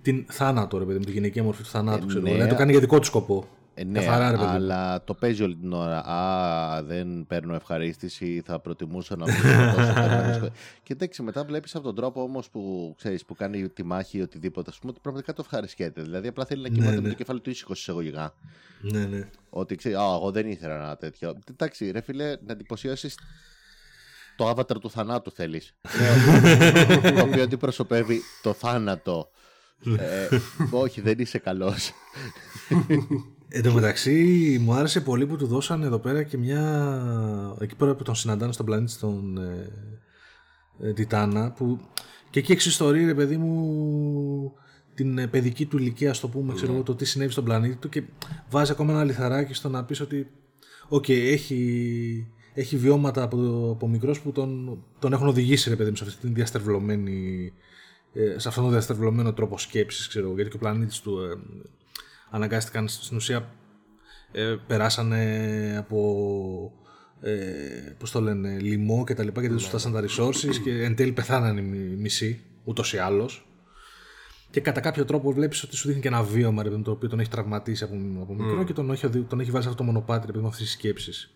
την θάνατο, ρε παιδί μου, τη γυναικεία μορφή του θανάτου, Ε, ξέρω ναι. εγώ. Δηλαδή το κάνει για δικό του σκοπό. Ε, ναι, Καθαρά, ρε παιδί μου. αλλά το παίζει όλη την ώρα. Α, δεν παίρνω ευχαρίστηση, θα προτιμούσα να μην σκοτώσω κανέναν. Και εντάξει, μετά βλέπεις από τον τρόπο όμως που ξέρεις που κάνει τη μάχη ή οτιδήποτε, ας πούμε, ότι πραγματικά το ευχαριστιέται. Δηλαδή, απλά θέλει να κοιμάται με ναι. το κεφάλι του ήσυχος εισαγωγικά. Ναι, ναι. Ότι ξέρει, Α, εγώ δεν ήθελα ένα τέτοιο. Εντάξει, ρε φίλε, να εντυπωσιάσεις το avatar του θανάτου θέλεις. το οποίο αντιπροσωπεύει το θάνατο. ε, όχι, δεν είσαι καλός. Εν τω μεταξύ, μου άρεσε πολύ που του δώσαν εδώ πέρα και μια. εκεί πέρα που τον συναντάνε στον πλανήτη στον ε, ε, Τιτάνα. Που... Και εκεί εξιστορεί, ρε παιδί μου, την ε, παιδική του ηλικία, στο πούμε, ξέρω εγώ, το τι συνέβη στον πλανήτη του και βάζει ακόμα ένα λιθαράκι στο να πεις ότι. Οκ, έχει, έχει βιώματα από, από μικρός που τον, τον έχουν οδηγήσει, ρε παιδί μου, σε αυτή την διαστρεβλωμένη. ε, σε αυτόν τον διαστρεβλωμένο τρόπο σκέψης, ξέρω εγώ, γιατί και ο πλανήτης του ε, αναγκάστηκαν στην ουσία ε, περάσανε από ε, πώς το λένε, λοιμό και τα λοιπά γιατί τους φτάσαν τα resources και εν τέλει πεθάνανε οι μι- μισοί ούτως ή άλλως και κατά κάποιο τρόπο βλέπεις ότι σου δείχνει και ένα βίωμα ρε, παιδί μου, το οποίο τον έχει τραυματίσει από, από μικρό και τον έχει, οδη- τον έχει βάλει σε αυτό το μονοπάτι ρε, παιδί, με αυτές τις σκέψεις.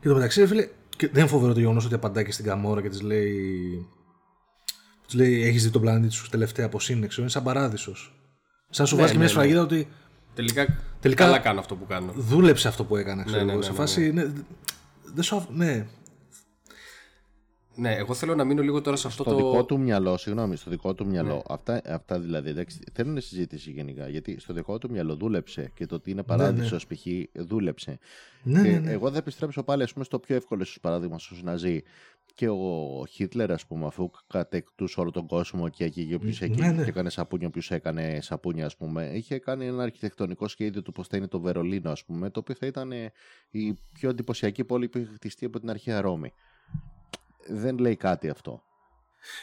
Και το μεταξύ, ρε φίλε, και δεν είναι φοβερό το γεγονός ότι απαντάει και στην Καμόρα και της λέει. Της λέει: Έχεις δει τον πλανήτη σου τελευταία από σύννεξο. Είναι σαν παράδεισος. Σαν να σου Ναι, βάζει και ναι, μια ναι. σφραγίδα ότι Τελικά, Τελικά- καλά κάνω αυτό που κάνω. Δούλεψε αυτό που έκανε, ξέρω ναι, εγώ. ναι, σε ναι, φάση. Ναι, δεν σου. αφ- Ναι, Ναι, εγώ θέλω να μείνω λίγο τώρα σε αυτό Στο το. δικό του μυαλό, συγγνώμη, στο δικό του μυαλό. Αυτά, αυτά δηλαδή εντάξει, θέλουν συζήτηση γενικά. Γιατί στο δικό του μυαλό δούλεψε και το ότι είναι παράδεισος π.χ. δούλεψε. ναι, και ναι, ναι. Εγώ θα επιστρέψω πάλι ας πούμε, στο πιο εύκολο ίσως παράδειγμα στους Ναζί. Και ο Χίτλερ, ας πούμε, αφού κατεκτούσε όλο τον κόσμο και εκεί όποιο Ναι, εκεί ναι. και έκανε σαπούνια, όποιο έκανε σαπούνια, ας πούμε, είχε κάνει ένα αρχιτεκτονικό σχέδιο του πώς θα είναι το Βερολίνο, ας πούμε, το οποίο θα ήταν η πιο εντυπωσιακή πόλη που είχε χτιστεί από την αρχαία Ρώμη. Δεν λέει κάτι αυτό.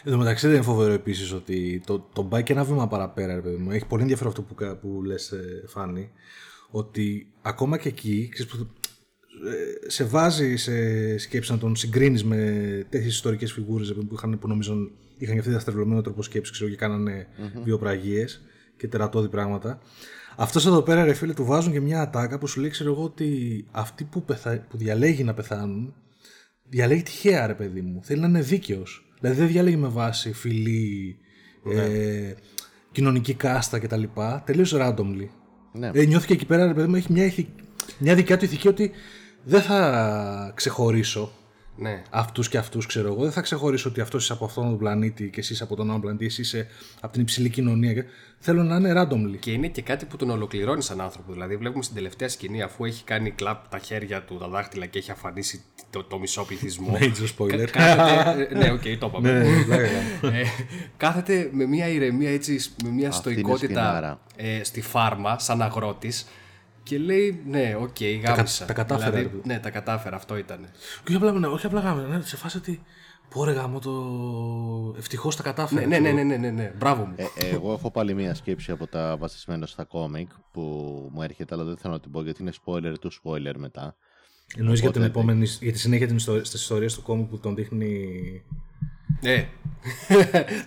Εν τω μεταξύ δεν είναι φοβερό επίσης ότι το, το πάει και ένα βήμα παραπέρα, ρε παιδί μου. Έχει πολύ ενδιαφέρον αυτό που, κα- που λες, Φάνη. Ότι ακόμα και εκεί ξέρεις, που, ε, σε βάζει σε σκέψη να τον συγκρίνεις με τέτοιες ιστορικές φιγούρες που, είχαν, που νομίζω είχαν και αυτοί δευτερολογημένο τρόπο σκέψης ξέρω, και κάνανε βιοπραγίες και τερατώδη πράγματα. Αυτός εδώ πέρα, ρε φίλε, του βάζουν και μια ατάκα που σου λέει, ξέρω εγώ, ότι αυτοί που, πεθα... που διαλέγει να πεθάνουν διαλέγει τυχαία, ρε παιδί μου. Θέλει να είναι δίκαιος. Δηλαδή δεν διαλέγει με βάση φιλή, ε, κοινωνική κάστα κτλ. Τελείως randomly. Ναι. Ε, νιώθει και εκεί πέρα, ρε παιδί μου, έχει μια, ηθι... μια δικιά του ηθική ότι δεν θα ξεχωρίσω Ναι. αυτούς και αυτούς, ξέρω εγώ. Δεν θα ξεχωρίσω ότι αυτός είσαι από αυτόν τον πλανήτη και εσύ είσαι από τον άλλο πλανήτη, εσύ είσαι από την υψηλή κοινωνία. και- Θέλω να είναι randomly. Και είναι και κάτι που τον ολοκληρώνει σαν άνθρωπο. Δηλαδή, βλέπουμε στην τελευταία σκηνή, αφού έχει κάνει clap τα χέρια του, τα δάχτυλα και έχει αφανίσει το, το μισό πληθυσμό. Major spoiler. Κα- κάθεται, ναι, οκ, το είπαμε. Ναι, πλάκα κάνω. Ε, κάθεται με μια ηρεμία έτσι, με μια Αυτή είναι στωικότητα σκηνάρα. ε, στη φάρμα, σαν αγρότης και λέει, ναι, οκ, γάμησα. τα κατάφερα, Δηλαδή, ρε παιδί. ναι, τα κατάφερα, αυτό ήταν. Και όχι απλά, ναι, όχι απλά γαμώ, ναι, σε φάση ότι. Πω ρε γαμώτο. Ευτυχώς τα κατάφερα. Ναι, ναι, ξέρω ναι, ναι, ναι, ναι, μπράβο μου. Ε, εγώ έχω πάλι μία σκέψη από τα βασισμένα στα κόμικ που μου έρχεται, αλλά δεν θέλω να την πω γιατί είναι spoiler του spoiler μετά. Εννοείς για, την Οπότε, επόμενη, για τη συνέχεια της ιστορίας του κόμικ που τον δείχνει. Ναι.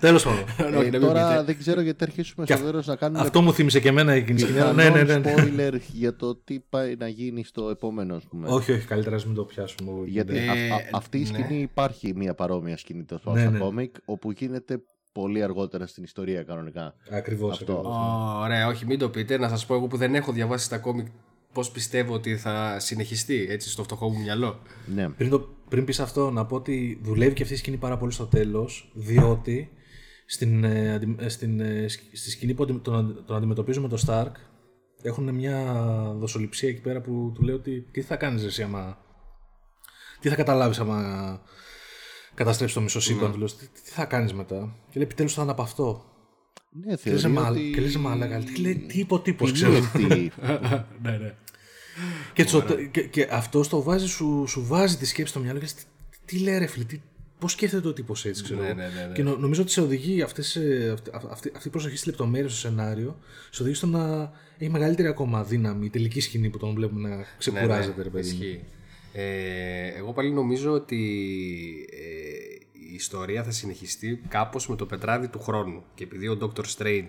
Τέλος πάντων. Όχι, Ε, να μην τώρα πείτε. δεν ξέρω γιατί αρχίσουμε Και στο τέλος να κάνουμε Αυτό μου θύμισε και εμένα εκείνη τη σκηνή. πιθανόν Ναι, ναι, ναι. ναι. spoiler για το τι πάει να γίνει στο επόμενο, ας πούμε. όχι, όχι, καλύτερα ας μην το πιάσουμε. Γιατί Ε, α- α- αυτή η ναι. σκηνή υπάρχει μία παρόμοια σκηνή τέλος πάντων Ναι, στα ναι. κόμικ, όπου γίνεται πολύ αργότερα στην ιστορία κανονικά. Ακριβώς. Αυτό. ακριβώς. Ωραία, όχι, μην το πείτε. Να σας πω εγώ που δεν έχω διαβάσει τα κόμικ πώς πιστεύω ότι θα συνεχιστεί έτσι στο φτωχό μου μυαλό. Ναι. Πριν, το, πριν πεις αυτό, να πω ότι δουλεύει και αυτή η σκηνή πάρα πολύ στο τέλος, διότι στην, ε, αντι- ε, στην, ε, σκ- στη σκηνή που αντι- τον, αντι- τον αντιμετωπίζουμε το Stark, έχουν μια δοσοληψία εκεί πέρα που του λέει ότι τι θα κάνεις εσύ άμα... Τι θα καταλάβεις άμα καταστρέψεις το μισό σύμπαν, του λέω, τι, τι θα κάνεις μετά; Και λέει επιτέλους θα αναπαυτώ. Ναι, Και λες, θεωρεί «Μα- ότι... και λες μαλάκα, τι λέει, τι είπε ο τύπος, είναι ξέρω. αυτή- ναι, ναι. Και, στο τε- και, και αυτό το βάζει, σου, σου βάζει τη σκέψη στο μυαλό και λες, τι, τι λέει ρε φίλε, τι, πώς σκέφτεται ο τύπος έτσι, ξέρω. Ναι, εγώ. ναι, ναι, ναι. Και νο- νομίζω ότι σε οδηγεί αυτές, ε, αυτή, αυτή, αυτή η προσοχή στη λεπτομέρεια στο σενάριο, σε οδηγεί στο να έχει μεγαλύτερη ακόμα δύναμη η τελική σκηνή που τον βλέπουμε να ξεκουράζεται, ρε παιδί. μου. Ναι, Ισχύει. Ε, εγώ πάλι νομίζω ότι ε, η ιστορία θα συνεχιστεί κάπως με το πετράδι του χρόνου και επειδή ο Dr. Strange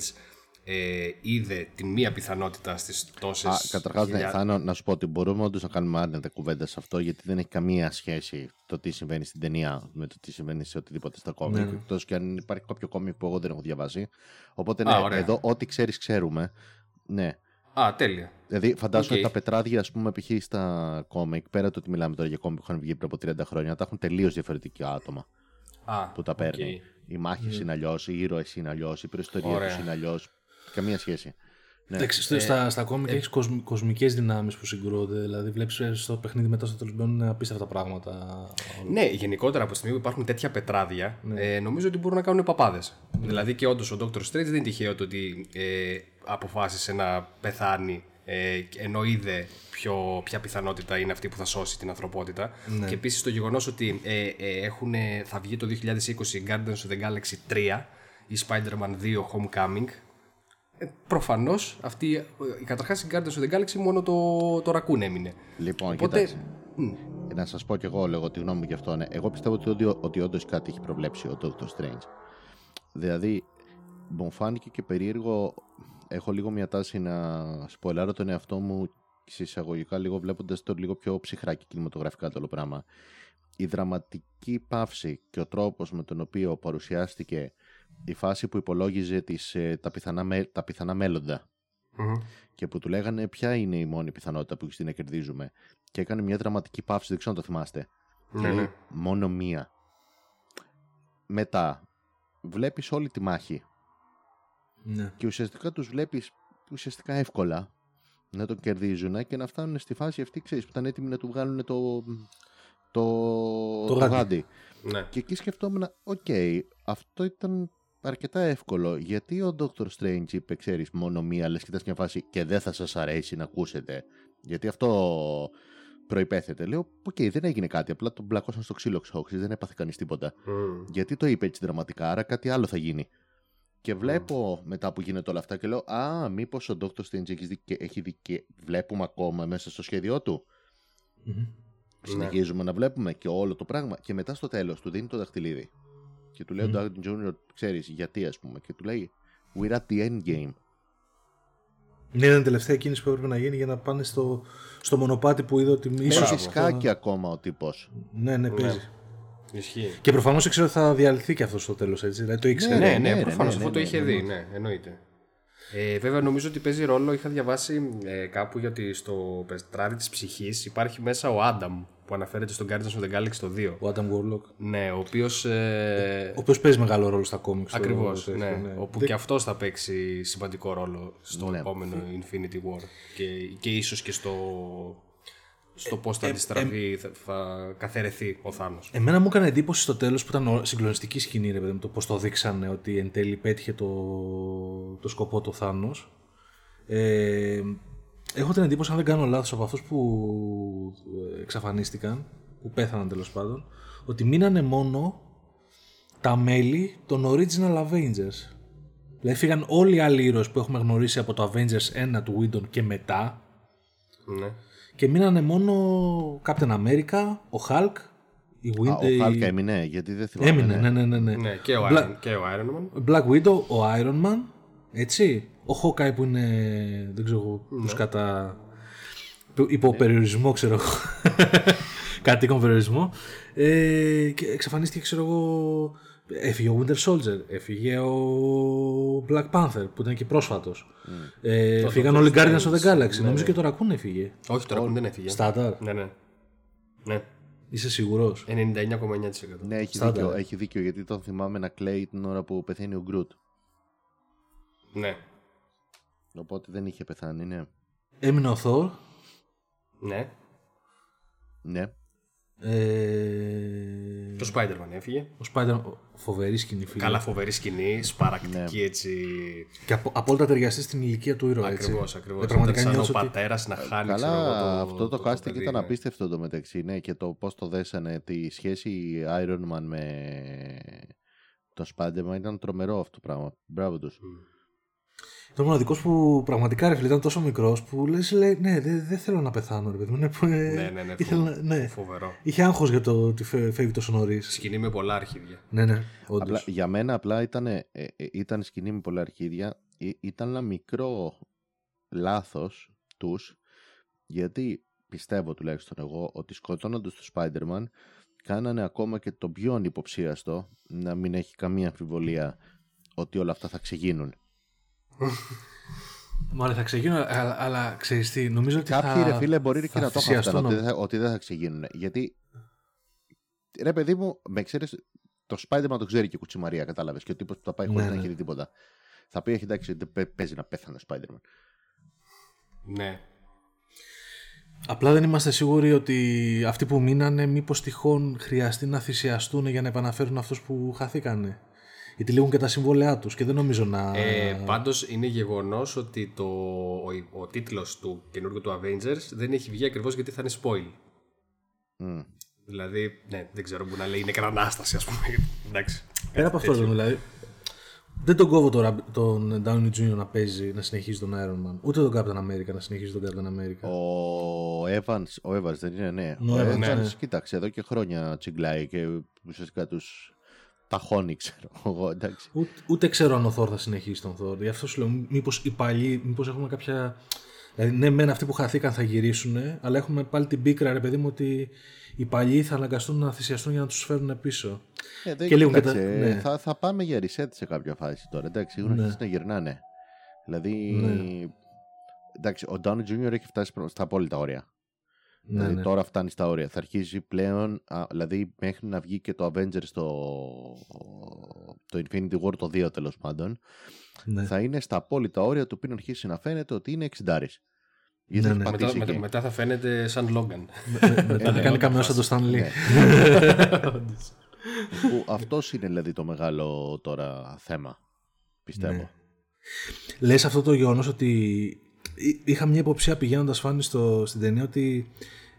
ε, είδε την μία πιθανότητα στις τόσες Α, καταρχάς, ναι, χιλιά- Θάνο, να σου πω ότι μπορούμε όντως να κάνουμε άνετα κουβέντα σε αυτό, γιατί δεν έχει καμία σχέση το τι συμβαίνει στην ταινία με το τι συμβαίνει σε οτιδήποτε στα κόμικ. Ναι, ναι. Εκτός και αν υπάρχει κάποιο κόμικ που εγώ δεν έχω διαβάσει. Οπότε, ναι, Α, ωραία. εδώ ό,τι ξέρεις, ξέρουμε. Ναι. Α, τέλεια. Δηλαδή, φαντάζομαι Οκ. τα πετράδια, ας πούμε, π.χ. στα κόμικ, πέρα το ότι μιλάμε τώρα για κόμικ που είχαν βγει πριν από 30 χρόνια, τα έχουν τελείως διαφορετικά άτομα Α, που τα οκ. παίρνουν. Οι μάχες είναι αλλιώς, οι ήρωες είναι αλλιώς, η προϊστορία Ωραία. του είναι αλλιώς. Καμία σχέση. Ναι. Εντάξει, στο- στα, στα κόμικ έχεις κοσμ, κοσμικές δυνάμεις που συγκρούονται. Δηλαδή, βλέπεις στο παιχνίδι μετά στο τέλος μπαίνουν απίστευτα πράγματα. Ναι, γενικότερα από τη στιγμή που υπάρχουν τέτοια πετράδια, Ναι. ε, νομίζω ότι μπορούν να κάνουν παπάδες. Δηλαδή και όντως ο Dr. Strange δεν είναι τυχαίο το ότι ε, αποφάσισε να πεθάνει ε, ενώ είδε ποιο, ποια πιθανότητα είναι αυτή που θα σώσει την ανθρωπότητα. Ναι. Και επίσης το γεγονός ότι ε, ε, έχουν, θα βγει το 2020 Guardians of the Galaxy 3 ή Spider-Man 2 Homecoming. Ε, Προφανώς αυτή. ε, Καταρχάς η Guardians of the Galaxy μόνο το, το ρακούν έμεινε. Λοιπόν, Οπότε- κοιτάξτε. Να σας πω κι εγώ λίγο τη γνώμη μου γι' αυτό. Ναι. Εγώ πιστεύω ότι, ότι, ότι όντως κάτι έχει προβλέψει ο Doctor Strange. Δηλαδή, μου φάνηκε και περίεργο. Έχω λίγο μια τάση να σποιλάρω τον εαυτό μου σε εισαγωγικά λίγο βλέποντας το λίγο πιο ψυχρά και κινηματογραφικά το όλο πράγμα. Η δραματική παύση και ο τρόπος με τον οποίο παρουσιάστηκε η φάση που υπολόγιζε τις, ε, τα, πιθανά, με- τα πιθανά μέλλοντα και που του λέγανε ποια είναι η μόνη πιθανότητα που έχει να κερδίζουμε. Και έκανε μια δραματική παύση, δεν ξέρω αν το θυμάστε. Ναι, ναι. Μόνο μία. Μετά βλέπεις όλη τη μάχη Ναι. και ουσιαστικά τους βλέπεις ουσιαστικά εύκολα να τον κερδίζουν και να φτάνουν στη φάση αυτή, ξέρεις, που ήταν έτοιμοι να του βγάλουν το, το, Το γάντι. ναι. Και εκεί σκεφτόμουν, οκ, αυτό ήταν αρκετά εύκολο. Γιατί ο Dr. Strange είπε, ξέρεις, μόνο μία, λες κοιτάς μια φάση και δεν θα σας αρέσει να ακούσετε. Γιατί αυτό προϋπέθεται. Λέω, οκ, δεν έγινε κάτι, απλά τον πλακώσαν στο ξύλο ξόξης, δεν έπαθε κανείς τίποτα. Μμ. Γιατί το είπε έτσι δραματικά, άρα κάτι άλλο θα γίνει. Και βλέπω μετά που γίνεται όλα αυτά και λέω, Α, μήπως ο Dr. Strange έχει δει και, έχει δει και βλέπουμε ακόμα μέσα στο σχέδιό του. Μμμ. Συνεχίζουμε να βλέπουμε και όλο το πράγμα. Και μετά στο τέλος του δίνει το δαχτυλίδι. Και του λέει ο Downey Jr., ξέρεις γιατί, ας πούμε. Και του λέει, We're at the end game. Ναι, ήταν η τελευταία κίνηση που έπρεπε να γίνει για να πάνε στο, στο μονοπάτι που είδε ότι ίσω. Έχει σκάκι ακόμα ο τύπος. Ναι, ναι, παίζει. Ισχύει. Και προφανώς ήξερε ότι θα διαλυθεί και αυτός στο τέλος, έτσι. Δηλαδή το ήξερε. Ναι, ναι, ναι, ναι, προφανώς ναι, αυτό ναι, το ναι, είχε ναι, δει, ναι, εννοείται. Ε, βέβαια, νομίζω ότι παίζει ρόλο. Είχα διαβάσει ε, κάπου γιατί στο πεστράδι της ψυχής υπάρχει μέσα ο Άνταμ που αναφέρεται στον Guardians of the Galaxy το 2. Ο Adam Warlock. Ναι, ο οποίος. Ε, Ο οποίος παίζει μεγάλο ρόλο στα κόμιξ. Ακριβώς. το- το- Ναι, όπου και αυτός θα παίξει σημαντικό ρόλο στο Ναι. επόμενο Infinity War. Και, και ίσως και στο, στο πώς Ε, θα αντιστραφεί, θα, θα καθαιρεθεί ο Θάνος. Εμένα μου έκανε εντύπωση στο τέλος που ήταν ο- συγκλονιστική σκηνή, ρε παιδί μου, το πώς το δείξανε ότι εν τέλει πέτυχε το, το σκοπό το Θάνος. Ε, έχω την εντύπωση, αν δεν κάνω λάθος, από αυτούς που ε, εξαφανίστηκαν, που πέθαναν τέλος πάντων, ότι μείνανε μόνο τα μέλη των Original Avengers. Δηλαδή φύγαν όλοι οι άλλοι ήρωες που έχουμε γνωρίσει από το Avengers 1 του Whedon και μετά Ναι. Και μείνανε μόνο Captain America, ο Hulk, η Α, Wind- ο η- Χάλκα έμεινε, γιατί δεν θυμάμαι. Έμεινε, ναι, ναι, ναι. ναι. ναι, και ο, Bla- Iron, και ο Iron Man. Black Widow, ο Iron Man, έτσι. Ο Hawkeye που είναι, δεν ξέρω εγώ, Ναι. τους κατά... που- υπό περιορισμό, ξέρω εγώ. Κατοίκον περιορισμό. Ε, και εξαφανίστηκε, ξέρω εγώ, έφυγε ο Winter Soldier, έφυγε ο Black Panther που ήταν και πρόσφατος. Ε, φύγαν Doctor όλοι οι Guardians of Strange, the Galaxy. ναι, Νομίζω ναι. και το Raccoon έφυγε. Όχι, τώρα που δεν έφυγε. Στάνταρ. Ναι, ναι. Ναι. Είσαι σίγουρος; 99,9%. Ναι, έχει Στάντα, δίκιο, ε. έχει δίκιο, γιατί τον θυμάμαι να κλαίει την ώρα που πεθαίνει ο Γκρουτ. Ναι. Οπότε δεν είχε πεθάνει, ναι. Έμεινε ο Thor. Ναι. Ναι. Ε, Το Spider-Man έφυγε. ο Spider φοβερή σκηνή φίλε. Καλά, φοβερή σκηνή, σπαρακτική Ναι. έτσι. Και από, απόλυτα ταιριαστεί στην ηλικία του ήρωα. έτσι. Ακριβώς, ακριβώς. Ε, πραγματικά σαν ο νιώθω ότι- πατέρας να χάνει. ξέρω εγώ, Καλά, αυτό το, casting παιδί, ήταν ναι. απίστευτο το μεταξύ, ναι, και το πώς το δέσανε, τη σχέση Iron Man με το Spider-Man ήταν τρομερό αυτό το πράγμα. Μπράβο τους. Ήταν ο μοναδικό που πραγματικά ρε φίλε ήταν τόσο μικρός που λες, λέει, Ναι, δεν δεν θέλω να πεθάνω, ρε παιδί μου. Ναι, που, ε, Ναι, ναι, ναι. ήθελα φο- να- ναι. Φοβερό. Είχε άγχος για το ότι φε- φεύγει τόσο νωρίς. Σκηνή με πολλά αρχίδια. Ναι, ναι, όντως. Απλά, για μένα απλά ήταν, ε, ε, ήταν σκηνή με πολλά αρχίδια. Ε, ήταν ένα μικρό λάθος τους, γιατί πιστεύω τουλάχιστον εγώ ότι σκοτώνοντας το Spider-Man κάνανε ακόμα και το πιο ανυποψίαστο να μην έχει καμία αμφιβολία ότι όλα αυτά θα ξεγίνουν. Μάλλον θα ξεκινήσω, αλλά, αλλά ξέρεις τι, νομίζω ότι Κάποιοι θα, ρε φίλε μπορεί και θα να το θυσιαστούν είχαν ότι, να- δεν θα- ότι δεν θα ξεγίνουν. Γιατί ρε παιδί μου, με ξέρεις, το Spider-Man το ξέρει και η Κουτσιμαρία, κατάλαβες. Και ο τύπος που θα πάει χωρίς Ναι, να ναι. έχει δει τίποτα. Θα πει, έχει εντάξει, δεν παι- παίζει να πέθανε ο Spider-Man. Ναι. Απλά δεν είμαστε σίγουροι ότι αυτοί που μείνανε μήπως τυχόν χρειαστεί να θυσιαστούν για να επαναφέρουν αυτούς που χαθήκανε. Γιατί λήγουν και τα συμβόλαιά τους και δεν νομίζω να... Ε, Πάντως είναι γεγονός ότι το, ο, ο τίτλος του καινούργιου του Avengers δεν έχει βγει ακριβώς γιατί θα είναι spoil. Μμ. Δηλαδή, ναι, δεν ξέρω που να λέει είναι κανένα ανάσταση, ας πούμε. Εντάξει. Πέρα από αυτό δηλαδή, δεν τον κόβω τώρα τον Downey Jr. να παίζει, να συνεχίζει τον Iron Man. Ούτε τον Captain America να συνεχίζει τον Captain America. Ο Evans, ο Evans δεν είναι, ναι. Ο Ο Evans, Evans, ναι. κοίταξε, εδώ και χρόνια τσιγκλάει και ουσιαστικά τους ταχώνει, ξέρω εγώ, εντάξει. Ούτε, ούτε ξέρω αν ο Thor θα συνεχίσει τον Thor. Γι' αυτό σου λέω, μήπως οι παλιοί, μήπως έχουμε κάποια. Δηλαδή, ναι, μεν αυτοί που χαθήκαν θα γυρίσουν, αλλά έχουμε πάλι την πίκρα, ρε παιδί μου, ότι οι παλιοί θα αναγκαστούν να θυσιαστούν για να τους φέρουν πίσω. Ε, δεν- Και λίγο κοίταξε, κατα- ναι. θα, θα πάμε για reset σε κάποια φάση τώρα, εντάξει, έχουν αρχίσει να γυρνάνε. Δηλαδή, εντάξει, ο Downey Jr. έχει φτάσει προ- στα απόλυτα όρια. Ναι, δηλαδή ναι. τώρα φτάνει στα όρια. Θα αρχίσει πλέον, α, δηλαδή μέχρι να βγει και το Avengers το, το Infinity War το 2 τέλος πάντων, ναι. θα είναι στα απόλυτα όρια του πριν αρχίσει να φαίνεται ότι είναι 60 Γιατί Ναι, έχει ναι. Μετά, πατήσει μετά, εκεί. μετά θα φαίνεται σαν Logan. Με- Μετά ναι, θα κάνει όταν καμιό πας. σαν το Stan Lee. Ναι. Που αυτός είναι δηλαδή το μεγάλο τώρα θέμα, πιστεύω. Ναι. Λες αυτό το γεγονός ότι εί- είχα μια υποψία πηγαίνοντας φάνη στο, στην ταινία ότι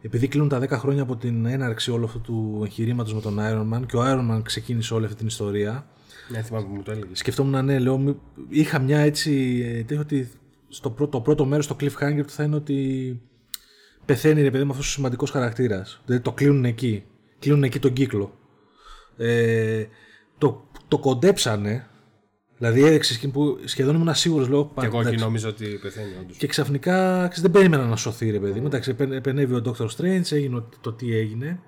επειδή κλείνουν τα 10 χρόνια από την έναρξη όλου αυτού του εγχειρήματος με τον Iron Man και ο Iron Man ξεκίνησε όλη αυτή την ιστορία, Ναι, θυμάμαι που μου το έλεγες. σκεφτόμουν ναι, λέω, μη- είχα μια έτσι. ε, τέτοιο ότι στο πρώτο, το πρώτο μέρος το cliffhanger του θα είναι ότι πεθαίνει ρε παιδί με αυτός ο σημαντικός χαρακτήρας. Δηλαδή το κλείνουν εκεί. Κλείνουν εκεί τον κύκλο. Ε, το, το κοντέψανε. Δηλαδή έδειξε εκείνη που σχεδόν ήμουν σίγουρος λέω. Και εγώ εκεί εντάξει. νόμιζα ότι πεθαίνει, όντως. Και ξαφνικά ξέρεις, δεν περίμενα να σωθεί ρε παιδί μου. Εντάξει, επε- επενέβη ο Dr. Strange, έγινε το, το τι έγινε.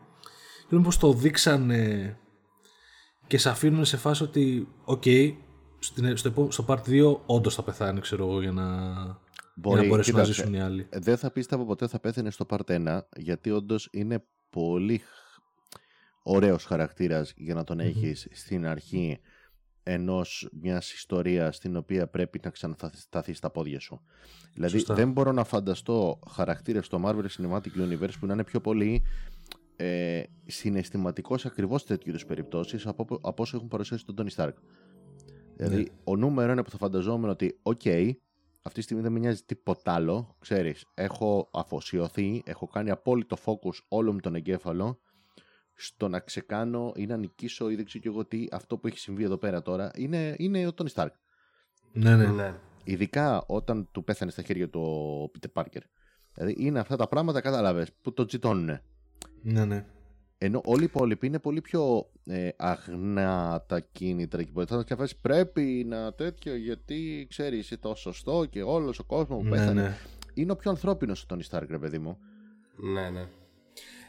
Και λέω πως το δείξανε και σε αφήνουν σε φάση ότι, οκ, στην- στο, επό- στο part 2 όντως θα πεθάνει, ξέρω εγώ, για να, για να μπορέσουν να κοίταξε, ζήσουν οι άλλοι. Ε, Δεν θα πίστευα ποτέ θα πέθαινε στο Part 1 γιατί όντως είναι πολύ χ- ωραίος χαρακτήρας για να τον έχεις στην αρχή ενός μιας ιστορίας στην οποία πρέπει να ξανασταθείς στα πόδια σου. Δηλαδή Σωστά. δεν μπορώ να φανταστώ χαρακτήρες στο Marvel Cinematic Universe που να είναι πιο πολύ ε, συναισθηματικός ακριβώς σε τέτοιου είδους περιπτώσεις από, από όσο έχουν παρουσιάσει τον Tony Stark. Δηλαδή, Ναι. ο νούμερο είναι που θα φανταζόμουν ότι, οκ, αυτή τη στιγμή δεν με νοιάζει τίποτα άλλο. Ξέρεις, έχω αφοσιωθεί, έχω κάνει απόλυτο focus όλο μου τον εγκέφαλο στο να ξεκάνω ή να νικήσω ή δεν ξέρω και εγώ τι, αυτό που έχει συμβεί εδώ πέρα τώρα, είναι, είναι ο Tony Stark. Ναι, ναι. Ναι. Ειδικά όταν του πέθανε στα χέρια του ο Peter Parker. Δηλαδή είναι αυτά τα πράγματα, κατάλαβες, που το τσιτώνουνε. ναι, ναι. Ενώ όλοι οι υπόλοιποι είναι πολύ πιο ε, αγνά τα κίνητρα και μπορεί να φάση πρέπει να τέτοιο γιατί ξέρεις είσαι το σωστό και όλος ο κόσμος που ναι, πέθανε. ναι. Είναι ο πιο ανθρώπινος ο Τόνι Στάρκ, ρε παιδί μου. Ναι, ναι.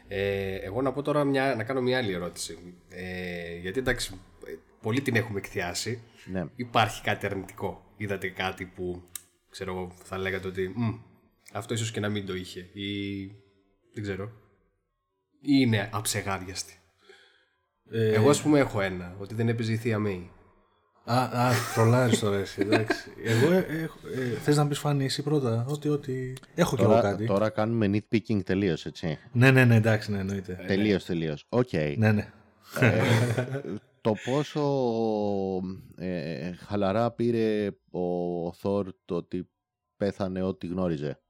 Ε, εγώ να πω τώρα μια, να κάνω μια άλλη ερώτηση. Ε, γιατί εντάξει, ε, πολύ την έχουμε εκθιάσει. Ναι. Υπάρχει κάτι αρνητικό. Είδατε κάτι που ξέρω εγώ θα λέγατε ότι «Μμ, αυτό ίσως και να μην το είχε ή δεν ξέρω. Ή είναι αψεγάδιαστη. Ε, Εγώ ας πούμε έχω ένα, ότι δεν έπαιζε η Θεία May. Α, α τρολάρεις τώρα εσύ, εντάξει. Εγώ ε, έχω, ε, θες να πεις Φάνη εσύ πρώτα, ότι, ότι... Έχω κι εγώ Τώρα, κάτι. τώρα κάνουμε nitpicking τελείως, έτσι. Ναι, ναι, ναι, εντάξει, ναι, εννοείται. Τελείως, τελείως. Οκ. Ναι, ναι. Το πόσο ε, χαλαρά πήρε ο Θόρ το ότι πέθανε ό,τι γνώριζε;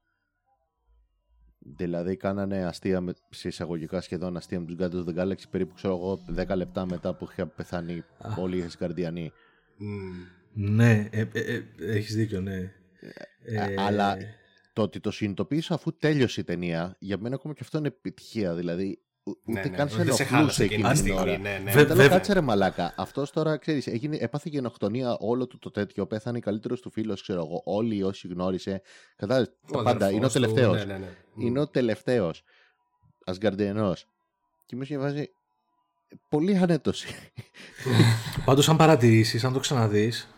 Δηλαδή κάνανε αστεία, με, σε εισαγωγικά σχεδόν αστεία με τους Guardians of the Galaxy περίπου ξέρω εγώ 10 λεπτά μετά που είχαν πεθάνει όλοι οι Ασγκαρδιανοί. Μμ. Ναι, ε, ε, ε, έχεις δίκιο, ναι. Ε, αλλά το ότι το συνειδητοποίησα αφού τέλειωσε η ταινία, για μένα ακόμα και αυτό είναι επιτυχία. Δηλαδή, ου- Ναι, ούτε ναι, καν σε δεν σε χάλασε ενοχλούσε εκείνη εκείνη τη την ώρα. στιγμή. Ναι, ναι. Βε- Μετά λέω, βέβαια. κάτσε ρε μαλάκα. Αυτός τώρα ξέρεις, έπαθε γενοκτονία όλο του το τέτοιο. Πέθανε καλύτερος του φίλος, ξέρω εγώ. Όλοι όσοι γνώρισε. Κατάλαβες Ο τα πάντα. αδερφός Είναι ο του, τελευταίος. Ναι, ναι, ναι. Είναι ο τελευταίος. Ασγκαρντιανό. Και μου βάζει. Πολύ ανέτωση. Πάντως αν παρατηρήσεις, αν το ξαναδείς,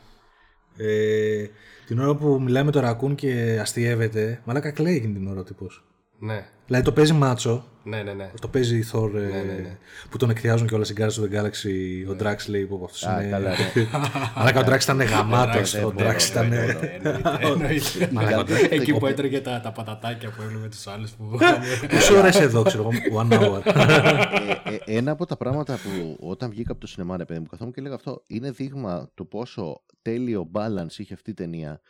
ε, την ώρα που μιλάει με το ρακούν και αστείευεται, μαλάκα κλαίει εκείνη την ώρα ο τύπος. Ναι, Δηλαδή το παίζει μάτσο, ναι, ναι. ναι. το παίζει η Thor ε, Ναι, ναι, ναι. που τον εκθιάζουν και όλα στην Guardians of the Galaxy, ο Drax λέει που αυτός Α, είναι... καλά, ναι. Μαλάκα ο Drax ήταν γαμάτος, δεν ο μπορώ, Drax δεν ήταν... μπορώ. Εννοείται, εννοείται. Μαλάκα, ο Drax- Εκεί που έτρεγε τα, τα πατατάκια που έβλεπε τους άλλους που... Πόση ώρα είσαι εδώ, ξέρω εγώ, one hour. Ε, ε, ένα από τα πράγματα που όταν βγήκα από το σινεμά, ρε παιδί μου, καθόμουν και έλεγα αυτό, είναι δείγμα του πόσο τέλειο balance είχε αυτή η ταινία.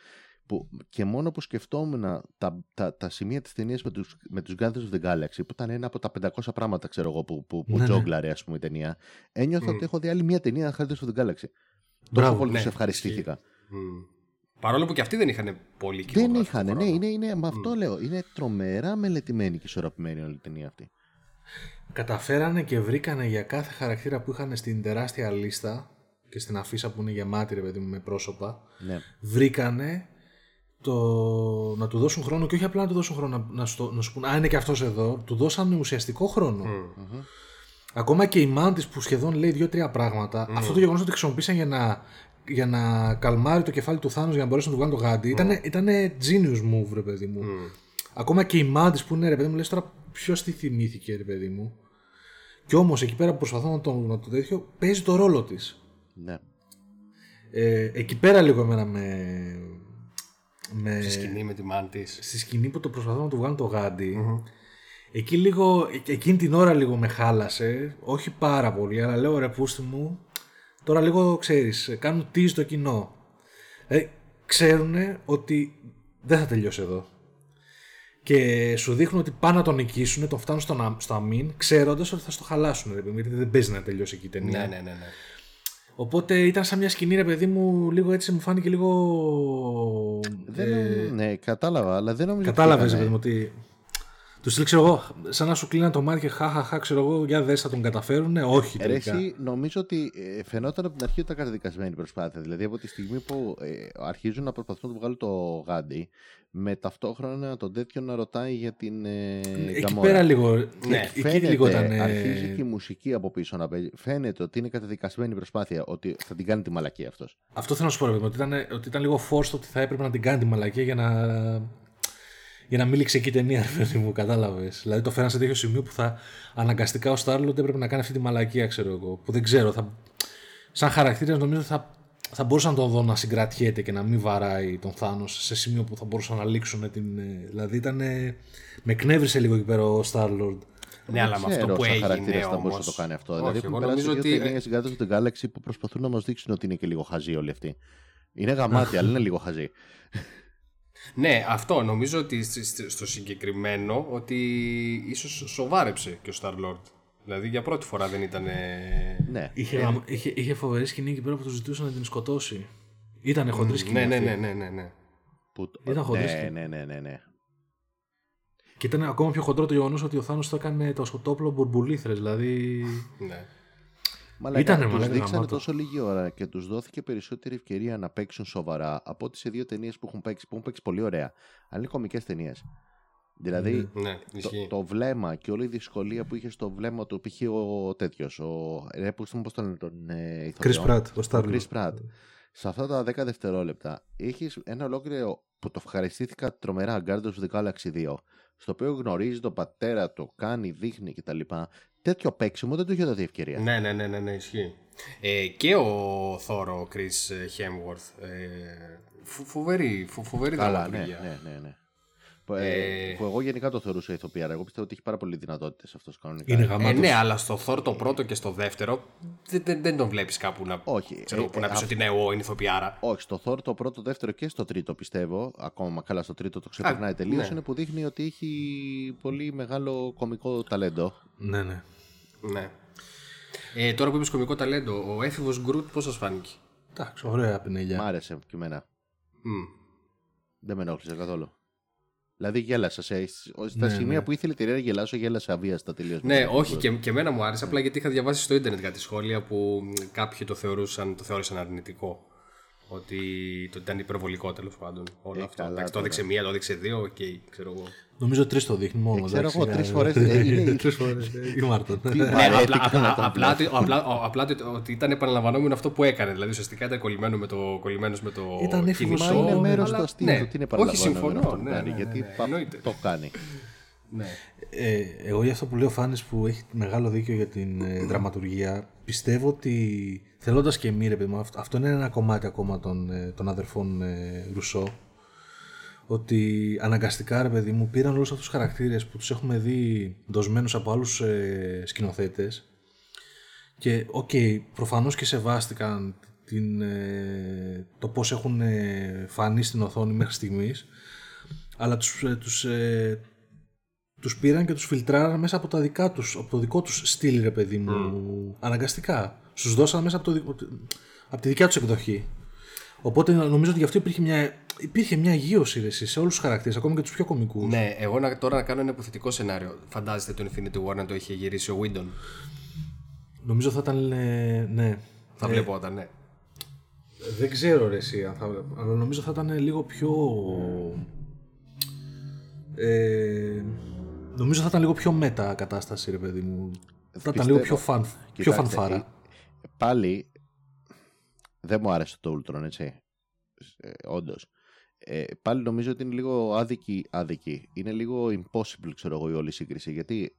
Που και μόνο που σκεφτόμουν τα, τα, τα σημεία της ταινίας με τους με τους Guardians of the Galaxy, που ήταν ένα από τα 500 πράγματα ξέρω εγώ, που, που, που Ναι, ναι. τζόγκλαρε ας πούμε, η ταινία, ένιωθα ότι έχω δει άλλη μια ταινία Guardians of the Galaxy. Τόσο Μπράβο, πολύ ναι, τους ευχαριστήθηκα. Μμ. Παρόλο που και αυτοί δεν είχαν πολύ κοινό. Δεν είχαν, ναι, είναι, είναι, με αυτό λέω. Είναι τρομερά μελετημένη και ισορροπημένη όλη η ταινία αυτή. Καταφέρανε και βρήκανε για κάθε χαρακτήρα που είχαν στην τεράστια λίστα και στην αφίσα που είναι γεμάτη ρε παιδί μου με πρόσωπα, Ναι. βρήκανε το να του δώσουν χρόνο και όχι απλά να του δώσουν χρόνο να, να, στο- να σου πούν Α, είναι και αυτός εδώ. Του δώσανε ουσιαστικό χρόνο. Ακόμα και η Μάντης που σχεδόν λέει δύο-τρία πράγματα, αυτό το γεγονός ότι χρησιμοποίησαν για να για να καλμάρει το κεφάλι του Θάνος για να μπορέσει να του βγάλει το γάντι. Ήτανε, ήτανε genius move, ρε παιδί μου. Ακόμα και η Μάντη που είναι, ρε παιδί μου, λες τώρα ποιος τη θυμήθηκε, ρε παιδί μου. Και όμως εκεί πέρα που προσπαθώ να το, να το τέτοιο, παίζει το ρόλο της. Ναι. Ε, εκεί πέρα λίγο εμένα με. Με Στη σκηνή με τη μάντη. στη σκηνή που το προσπαθώ να του βγάλω το γαντι Εκεί λίγο, ε- εκείνη την ώρα λίγο με χάλασε. Όχι πάρα πολύ, αλλά λέω ρε πούστη μου. Τώρα λίγο ξέρεις, κάνουν τι στο κοινό. Ε, ξέρουν ότι δεν θα τελειώσει εδώ. Και σου δείχνουν ότι πάνε να τον νικήσουν, τον φτάνουν στο, να- στο αμήν, ξέροντας ότι θα στο χαλάσουν. Ρε, παιδί μου, γιατί δεν παίζει να τελειώσει εκεί η ταινία. Ναι, ναι, ναι. ναι. Οπότε ήταν σαν μια σκηνή, ρε παιδί μου, λίγο έτσι μου φάνηκε λίγο. Δεν, ε, ναι, κατάλαβα, αλλά δεν νομίζω. ότι Κατάλαβες, ήταν, παιδί μου, ότι. Τους στείλει, ξέρω εγώ, σαν να σου κλείναν το μάτι και χαχαχά, ξέρω εγώ, για δες θα τον καταφέρουν. Όχι, Ρε, τελικά. εσύ, νομίζω ότι ε, φαινόταν από την αρχή ότι ήταν καταδικασμένη η προσπάθεια. Δηλαδή από τη στιγμή που ε, αρχίζουν να προσπαθούν να του βγάλουν το γάντι, με ταυτόχρονα τον τέτοιο να ρωτάει για την ε, Εκεί Γκαμόρα. πέρα λίγο. Ναι, εκεί Φαίνεται, λίγο ήταν. ε, αρχίζει και η μουσική από πίσω να παίζει. Φαίνεται ότι είναι καταδικασμένη η προσπάθεια, ότι θα την κάνει τη μαλακή αυτός. Αυτό θέλω να σου πω, ρε παιδί μου, ότι ήταν, ότι ήταν λίγο forced ότι θα έπρεπε να την κάνει τη μαλακία για να. Για να μην λήξει εκεί η ταινία, ρε παιδί μου, κατάλαβες. Δηλαδή το φέραν σε τέτοιο σημείο που θα αναγκαστικά ο Στάρλοντ έπρεπε να κάνει αυτή τη μαλακία, ξέρω εγώ. Που δεν ξέρω. Θα... Σαν χαρακτήρας νομίζω θα, θα μπορούσα να τον δω να συγκρατιέται και να μην βαράει τον Θάνος σε σημείο που θα μπορούσαν να λήξουν την. ε, Δηλαδή ήταν. ε, Με εκνεύρισε λίγο εκεί πέρα ο Στάρλοντ. Ναι, αλλά με αυτό που σαν έγινε χαρακτήρας θα μπορούσε όμως... να το κάνει αυτό. Όχι, δηλαδή εγώ έχουν περάσει νομίζω δύο ότι... ταινίες στην κάτω του Galaxy που προσπαθούν να μας δείξουν ότι είναι και λίγο χαζοί όλοι αυτοί. Είναι γαμάτι, αλλά είναι λίγο χαζοί. Ναι, αυτό νομίζω ότι σ- σ- στο συγκεκριμένο ότι ίσως σοβάρεψε και ο Star-Lord. Δηλαδή για πρώτη φορά δεν ήταν... Ναι. Είχε, γαμ- είχε, είχε φοβερή σκηνή εκεί πέρα που του ζητούσαν να την σκοτώσει. Ήταν χοντρή σκηνή. Ναι, ναι, αυτή. ναι, ναι, ναι, ναι. Που... Ήταν χοντρή ναι, σκηνή. ναι, ναι, ναι, ναι. Και ήταν ακόμα πιο χοντρό το γεγονός ότι ο Θάνο το έκανε το σκοτόπλο μπουρμπουλήθρες. Δηλαδή. ναι. Μαλάκα, Ήτανε, τους μαλάκα, δείξανε γαμάτο. τόσο λίγη ώρα και τους δόθηκε περισσότερη ευκαιρία να παίξουν σοβαρά από ό,τι σε δύο ταινίες που έχουν παίξει, που έχουν παίξει πολύ ωραία. Αλλά είναι κομικές ταινίες. Δηλαδή, Ναι, το, ισχύει. το βλέμμα και όλη η δυσκολία που είχε στο βλέμμα του, π.χ. ο τέτοιος, ο. Ρε, πώς τον- πώς τον λένε τον ε, Chris ηθοποιό; Pratt, ο Ο Star Chris Pratt. Σε αυτά τα 10 δευτερόλεπτα έχεις ένα ολόκληρο που το ευχαριστήθηκα τρομερά Guardians of the Galaxy 2, στο οποίο γνωρίζει τον πατέρα του, κάνει, δείχνει κτλ. Τέτοιο παίξιμο δεν του είχε δοθεί ευκαιρία. Ναι, ναι, ναι, ναι, ναι, ισχύει. Ε, και ο Θόρο, ο Chris Hemsworth, ε, φο- φοβερή, φο- φοβερή Καλά, ναι, δραματουργία. ναι, ναι, ναι. Που, ε, που εγώ γενικά το θεωρούσα ηθοποιάρα. Εγώ πιστεύω ότι έχει πάρα πολλές δυνατότητες αυτός κανονικά. Είναι Ε, γαμάτο. ναι, αλλά στο Thor το πρώτο και στο δεύτερο δεν, δεν, δεν τον βλέπεις κάπου να, Όχι, ξέρω, ε, που να ε, πεις α- ότι ναι, εγώ είναι ηθοποιάρα. Όχι, στο Thor το πρώτο, δεύτερο και στο τρίτο πιστεύω. Ακόμα καλά στο τρίτο το ξεπερνάει τελείως. ναι. Είναι που δείχνει ότι έχει πολύ μεγάλο κομικό ταλέντο. Ναι, ναι. Ναι. Ε, τώρα που είπες κομικό ταλέντο, ο έφηβος Groot πώς σας φάνηκε; Εντάξει, ωραία πινελιά. Μ' άρεσε και εμένα. Μμ. Δεν με ενόχλησε καθόλου. Δηλαδή γέλασα. Σε, στα Ναι, σημεία ναι. που ήθελε τη Ρέρα να γελάσω, γέλασα αβίαστα τελείως. Ναι, όχι και, και εμένα μου άρεσε, απλά γιατί είχα διαβάσει στο ίντερνετ κάτι σχόλια που μ, κάποιοι το θεωρούσαν, το θεώρησαν αρνητικό. Ότι το ήταν υπερβολικό τέλος πάντων όλο Ε, αυτό. καλά Εντάξει, το τώρα. έδειξε μία, το έδειξε δύο, οκ, ξέρω εγώ. Νομίζω τρει το δείχνει μόνο. Ε, ξέρω εντάξει, εγώ, ε, τρεις ε, φορές, ε, είναι- Τρεις φορές, ε, Η Μάρτον. Τι- Ναι, Μα, ε, απλά, τι απλά, κάνω τώρα, απλά, ότι- απλά, ο- απλά ότι- ότι ήταν επαναλαμβανόμενο αυτό που έκανε. Δηλαδή ουσιαστικά ήταν κολλημένο με το, κολλημένος με το Ήταν έφηβος Μα κινητό. είναι μέρο αλλά- του αστείου ναι, του. Τι είναι Όχι, παραλαμβάνω συμφωνώ. αυτό που ναι, κάνει. ναι, Γιατί ναι, πα- εννοείται. το κάνει. Ναι. Ε, εγώ για αυτό που λέω Φάνης που έχει μεγάλο δίκιο για την ε, δραματουργία πιστεύω ότι θέλοντας και εμεί ρε παιδί μου αυτό, αυτό είναι ένα κομμάτι ακόμα των, ε, των αδερφών ε, Ρουσό ότι αναγκαστικά ρε παιδί μου πήραν όλους αυτούς τους χαρακτήρες που τους έχουμε δει δοσμένους από άλλους ε, σκηνοθέτες και οκ, προφανώς και σεβάστηκαν την, ε, το πώς έχουν ε, φανεί στην οθόνη μέχρι στιγμής αλλά τους, ε, τους, ε, τους πήραν και τους φιλτράραν μέσα από, τα δικά τους, από το δικό τους στυλ, ρε παιδί μου, αναγκαστικά. Τους δώσαν μέσα από, το, δικό- από τη δικιά τους εκδοχή. Οπότε νομίζω ότι γι' αυτό υπήρχε μια, υπήρχε μια γύρωση ρε, εσύ, σε όλους τους χαρακτήρες, ακόμα και τους πιο κομικούς. Ναι, εγώ να, τώρα να κάνω ένα υποθετικό σενάριο. Φαντάζεστε το Infinity War να το είχε γυρίσει ο Whedon; Νομίζω θα ήταν, ε, ναι. Θα βλεπόταν, ναι. Δεν ξέρω ρε εσύ, αν θα, αλλά νομίζω θα ήταν λίγο πιο... Ε, νομίζω θα ήταν λίγο πιο μετα κατάσταση ρε παιδί μου. Θα ήταν Πιστεύω- λίγο πιο, φαν, πιο Κοιτάξτε, φανφάρα. ε, Πάλι δεν μου άρεσε το Ultron, έτσι. Ε, Όντως. Ε, πάλι νομίζω ότι είναι λίγο άδικη, άδικη. Είναι λίγο impossible, ξέρω εγώ, η όλη σύγκριση. Γιατί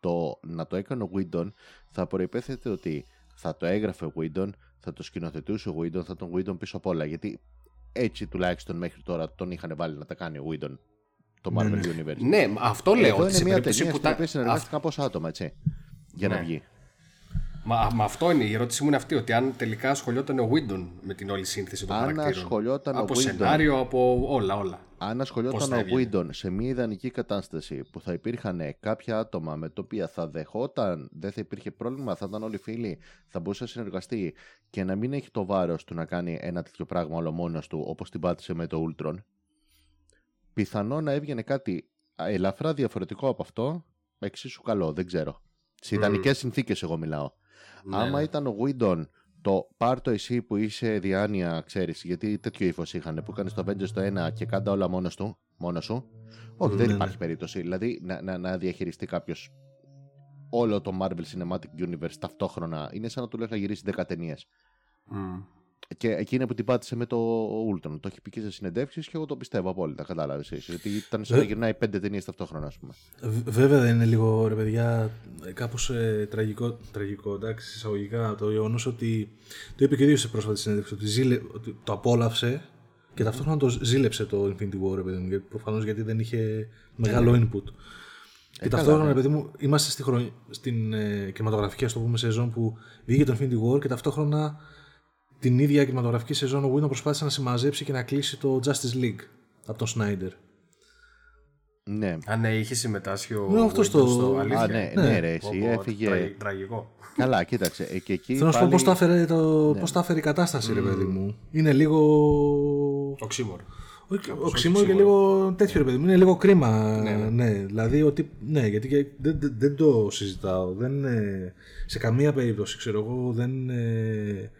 το να το έκανε ο Whedon θα προϋπέθεται ότι θα το έγραφε ο Whedon, θα το σκηνοθετούσε ο Whedon, θα τον Whedon πίσω απ' όλα. Γιατί έτσι τουλάχιστον μέχρι τώρα τον είχαν βάλει να τα κάνει ο Whedon το Marvel Ναι, ναι. Universe. Ναι, αυτό λέω. Εδώ ότι σε είναι μια περίπτωση ταινία που στην τα... οποία συνεργάστηκαν πόσα άτομα, έτσι, για να Ναι. βγει. Μα, μα αυτό είναι η ερώτησή μου είναι αυτή, ότι αν τελικά ασχολιόταν ο Whedon με την όλη σύνθεση των Αν χαρακτήρων. ασχολιόταν ο από Whedon- σενάριο, από όλα, όλα. Αν Πώς ασχολιόταν θα ο έβγαινε; Whedon σε μια ιδανική κατάσταση που θα υπήρχαν κάποια άτομα με τα οποία θα δεχόταν, δεν θα υπήρχε πρόβλημα, θα ήταν όλοι φίλοι, θα μπορούσε να συνεργαστεί και να μην έχει το βάρος του να κάνει ένα τέτοιο πράγμα όλο μόνος του όπως την πάτησε με το Ultron, πιθανό να έβγαινε κάτι ελαφρά διαφορετικό από αυτό, εξίσου καλό, δεν ξέρω. Σε ιδανικές συνθήκες εγώ μιλάω. Ναι, Άμα ναι. ήταν ο Whedon το πάρ το εσύ που είσαι διάνοια, ξέρεις, γιατί τέτοιο ύφος είχαν που έκανε στο Avengers το ένα και κάντα όλα μόνος του, μόνος σου. Όχι, δεν Ναι, υπάρχει ναι. περίπτωση. Δηλαδή να, να, να διαχειριστεί κάποιος όλο το Marvel Cinematic Universe ταυτόχρονα είναι σαν να του λέει να γυρίσει 10 ταινίες. Μμ. Και εκείνη που την πάτησε με το Ultron. Το έχει πει και σε συνεντεύξεις και εγώ το πιστεύω απόλυτα. Κατάλαβες. Γιατί ήταν σαν να Ε. γυρνάει 5 ταινίες ταυτόχρονα, ας πούμε. Β- Βέβαια δεν είναι λίγο ρε παιδιά κάπως ε, τραγικό, τραγικό εντάξει εισαγωγικά το γεγονός ότι το είπε και ο ίδιος σε πρόσφατη συνέντευξη ότι, ζήλε, ότι το απόλαυσε και ταυτόχρονα το ζήλεψε το Infinity War ρε παιδί μου γιατί, προφανώς γιατί δεν είχε μεγάλο input. Και καλά, ταυτόχρονα, ναι. ρε παιδί μου, είμαστε στη χρονιά, στην ε, κινηματογραφική, ας το πούμε, σεζόν που βγήκε το Infinity War και ταυτόχρονα την ίδια κινηματογραφική σεζόν ο Whedon προσπάθησε να συμμαζέψει και να κλείσει το Justice League από τον Snyder. Ναι. Α, ναι, είχε συμμετάσχει ο Ναι, αυτός Whedon στο- στο αλήθεια. Α, ναι, Ναι. ναι, ρε, Πω, εσύ πω, έφυγε. τραγ- Τραγικό. Καλά, κοίταξε. ε, Και εκεί Θέλω να σου πω πάλι- πώς τα έφερε, το, πώς τα έφερε η κατάσταση, ρε παιδί μου. Είναι λίγο... Οξύμορο. Όχι, οξύμορο και λίγο τέτοιο, ρε παιδί μου. Είναι λίγο κρίμα. Ναι, Ναι, ναι. δηλαδή ότι. Ναι, γιατί και δεν, δεν, δεν το συζητάω. Δεν, είναι- σε καμία περίπτωση, ξέρω εγώ, δεν ε,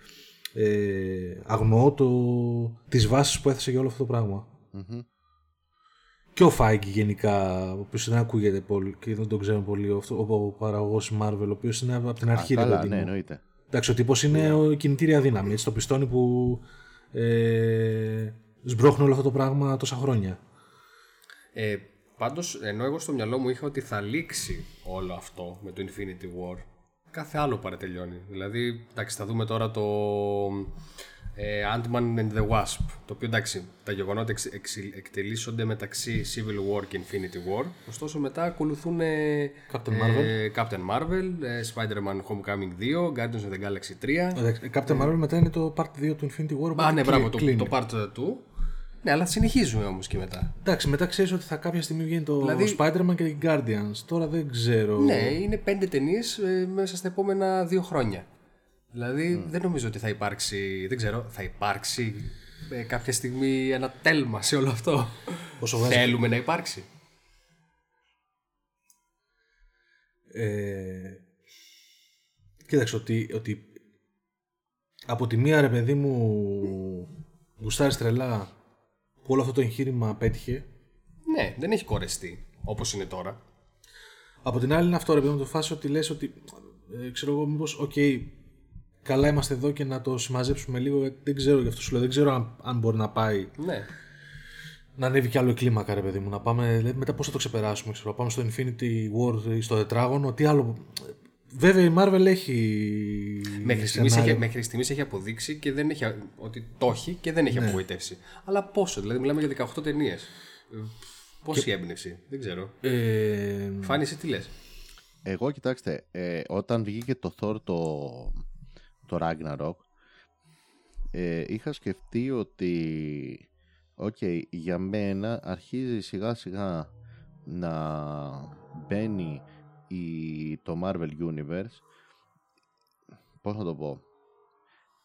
ε, αγνοώ το, τις βάσεις που έθεσε για όλο αυτό το πράγμα. Μμμ. Και ο Φάγκη γενικά, ο οποίος δεν ακούγεται πολύ και δεν τον ξέρω πολύ, ο, ο, ο παραγωγός Marvel, ο οποίος είναι από την Α, αρχή. ρε καλά, παιδί ναι, μου. εννοείται. Εντάξει, ο τύπος είναι ο κινητήρια δύναμη. Έτσι, το πιστόνι που ε, σμπρώχνει όλο αυτό το πράγμα τόσα χρόνια. Ε, Πάντως, ενώ εγώ στο μυαλό μου είχα ότι θα λήξει όλο αυτό με το Infinity War, κάθε άλλο παρατελειώνει. Δηλαδή, εντάξει, θα δούμε τώρα το ε, Ant-Man and the Wasp. Το οποίο εντάξει, τα γεγονότα εξ, εξ- εκτελήσονται μεταξύ Civil War και Infinity War. Ωστόσο, μετά ακολουθούν ε, Captain ε, Captain Marvel, ε, Spider-Man Homecoming 2, Guardians of the Galaxy 3. Εντάξει, Captain Marvel μετά είναι το Part 2 του Infinity War. Α, οπότε ναι, κλει- μπράβο, το, κλείνει. το Part 2. Ναι, αλλά συνεχίζουμε όμως και μετά. Εντάξει, μετά ξέρεις ότι θα κάποια στιγμή βγαίνει το Δηλαδή- Spider-Man και οι Guardians. Τώρα δεν ξέρω. Ναι, είναι πέντε ταινίες μέσα στα επόμενα δύο χρόνια. Δηλαδή δεν νομίζω ότι θα υπάρξει, δεν ξέρω, θα υπάρξει ε, κάποια στιγμή ένα τέλμα σε όλο αυτό. Όσο βγάζει- Θέλουμε να υπάρξει. Ε, κοίταξε ότι, ότι από τη μία ρε παιδί μου γουστάρεις τρελά που όλο αυτό το εγχείρημα πέτυχε. Ναι, δεν έχει κορεστεί όπως είναι τώρα. Από την άλλη είναι αυτό ρε παιδί μου το φάση ότι λες ότι ε, ξέρω εγώ μήπως οκ καλά είμαστε εδώ και να το συμμαζέψουμε λίγο γιατί δεν ξέρω γι' αυτό σου λέω δεν ξέρω αν, αν μπορεί να πάει Ναι. να ανέβει κι άλλο η κλίμακα ρε παιδί μου να πάμε δηλαδή, μετά πώς θα το ξεπεράσουμε ξέρω πάμε στο Infinity War ή στο τετράγωνο τι άλλο βέβαια η Marvel έχει Μέχρι στιγμής, σενάριο. έχει, μέχρι στιγμής έχει αποδείξει και δεν έχει, ότι το έχει και δεν έχει απογοητεύσει. Αλλά πόσο, δηλαδή μιλάμε για 18 ταινίες. Πόση έμπνευση, δεν ξέρω. Ε, Φάνη, εσύ τι λες; Εγώ κοιτάξτε, ε, όταν βγήκε το Thor το, το Ragnarok, ε, είχα σκεφτεί ότι οκ, για μένα αρχίζει σιγά σιγά να μπαίνει η, το Marvel Universe πώς να το πω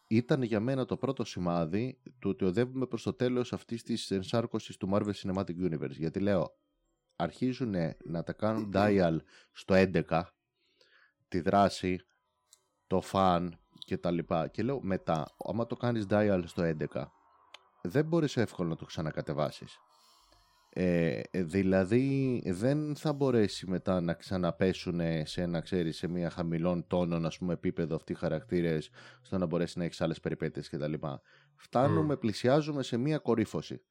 ήταν για μένα το πρώτο σημάδι του ότι οδεύουμε προς το τέλος αυτής της ενσάρκωσης του Marvel Cinematic Universe γιατί λέω αρχίζουν να τα κάνουν dial στο 11 τη δράση, το φαν και τα λοιπά. Και λέω μετά, άμα το κάνεις dial στο 11, δεν μπορείς εύκολα να το ξανακατεβάσεις. Ε, δηλαδή δεν θα μπορέσει μετά να ξαναπέσουν σε ένα, ξέρεις, σε μια χαμηλών τόνων ας πούμε, επίπεδο αυτοί οι χαρακτήρες στο να μπορέσει να έχεις άλλες περιπέτειες κτλ. Φτάνουμε, πλησιάζουμε σε μια κορύφωση.